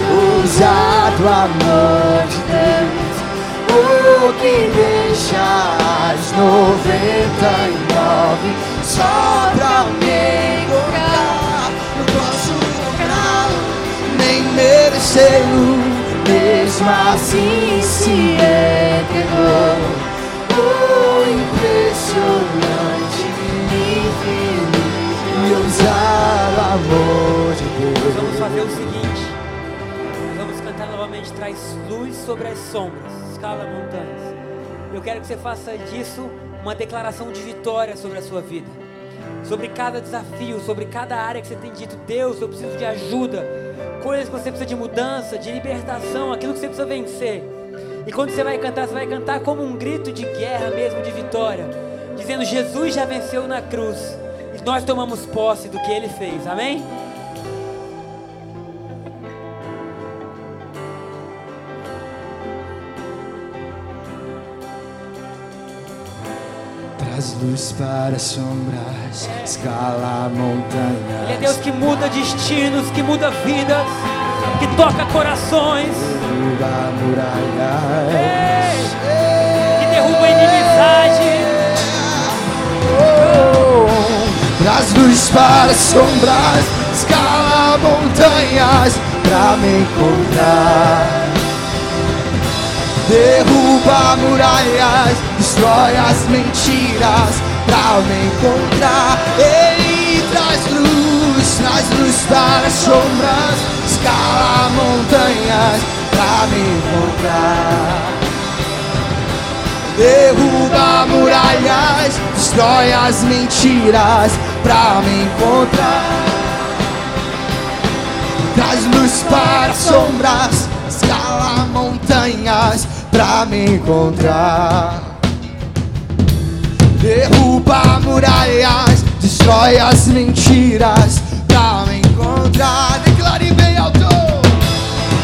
ousado amor o que deixa as noventa e nove só pra me encontrar. Não posso nem merecê-lo, mesmo assim se eu amor de Nós vamos Deus. fazer o seguinte: nós vamos cantar novamente, traz luz sobre as sombras, escala montanhas. Eu quero que você faça disso uma declaração de vitória sobre a sua vida, sobre cada desafio, sobre cada área que você tem dito, Deus, eu preciso de ajuda, coisas que você precisa de mudança, de libertação, aquilo que você precisa vencer. E quando você vai cantar, você vai cantar como um grito de guerra mesmo, de vitória, dizendo: Jesus já venceu na cruz. Nós tomamos posse do que ele fez, amém? Traz luz para as sombras, escala montanhas. Ele é Deus que muda destinos, que muda vidas, que toca corações, derruba muralhas. que derruba inimizade. Traz luz para as sombras, escala montanhas pra me encontrar. Derruba muralhas, destrói as mentiras pra me encontrar. Ele traz luz, traz luz para as sombras, escala montanhas pra me encontrar. Derruba muralhas, destrói as mentiras pra me encontrar. Traz luz para as sombras, escala montanhas pra me encontrar. Derruba muralhas, destrói as mentiras pra me encontrar. Declare bem alto.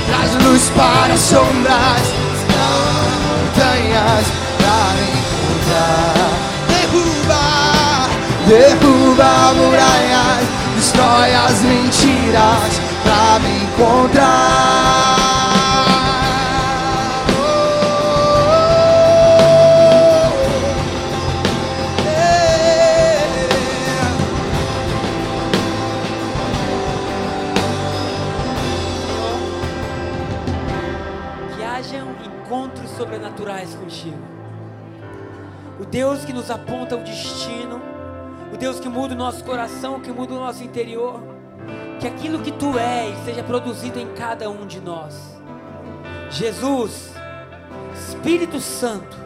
Traz luz para as sombras, escala montanhas pra me encontrar. Derruba, derruba muralhas, destrói as mentiras pra me encontrar. Hajam encontros sobrenaturais contigo. O Deus que nos aponta o destino, Deus que muda o nosso coração, que muda o nosso interior. Que aquilo que tu és seja produzido em cada um de nós. Jesus, Espírito Santo,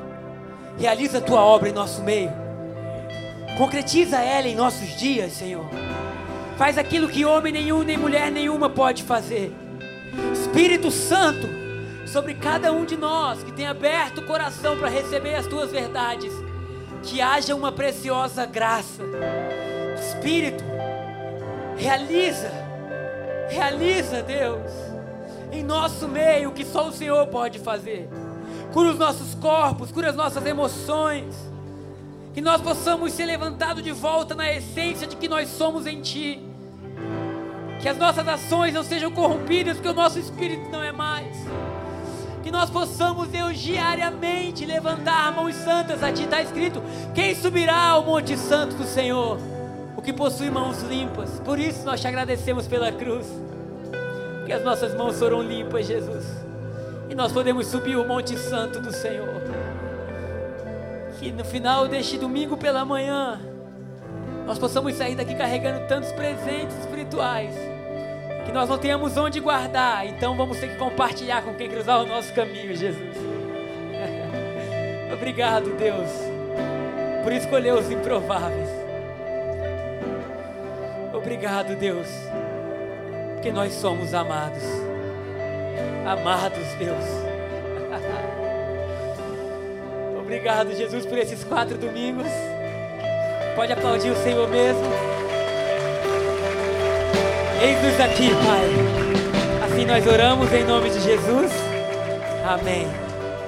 realiza a tua obra em nosso meio. Concretiza ela em nossos dias, Senhor. Faz aquilo que homem nenhum, nem mulher nenhuma pode fazer. Espírito Santo, sobre cada um de nós que tem aberto o coração para receber as tuas verdades, que haja uma preciosa graça. Espírito, realiza, realiza, Deus, em nosso meio o que só o Senhor pode fazer. Cura os nossos corpos, cura as nossas emoções. Que nós possamos ser levantados de volta na essência de que nós somos em Ti. Que as nossas ações não sejam corrompidas, porque o nosso espírito não é mais. Que nós possamos, Deus, diariamente levantar mãos santas a Ti. Está escrito: Quem subirá ao Monte Santo do Senhor? O que possui mãos limpas. Por isso nós te agradecemos pela cruz. Que as nossas mãos foram limpas, Jesus. E nós podemos subir o Monte Santo do Senhor. Que no final deste domingo pela manhã, nós possamos sair daqui carregando tantos presentes espirituais que nós não tenhamos onde guardar, então vamos ter que compartilhar com quem cruzar o nosso caminho, Jesus. Obrigado, Deus, por escolher os improváveis. Obrigado, Deus, porque nós somos amados. Amados, Deus. Obrigado, Jesus, por esses quatro domingos. Pode aplaudir o Senhor mesmo. Eis-nos aqui, Pai. Assim nós oramos em nome de Jesus. Amém.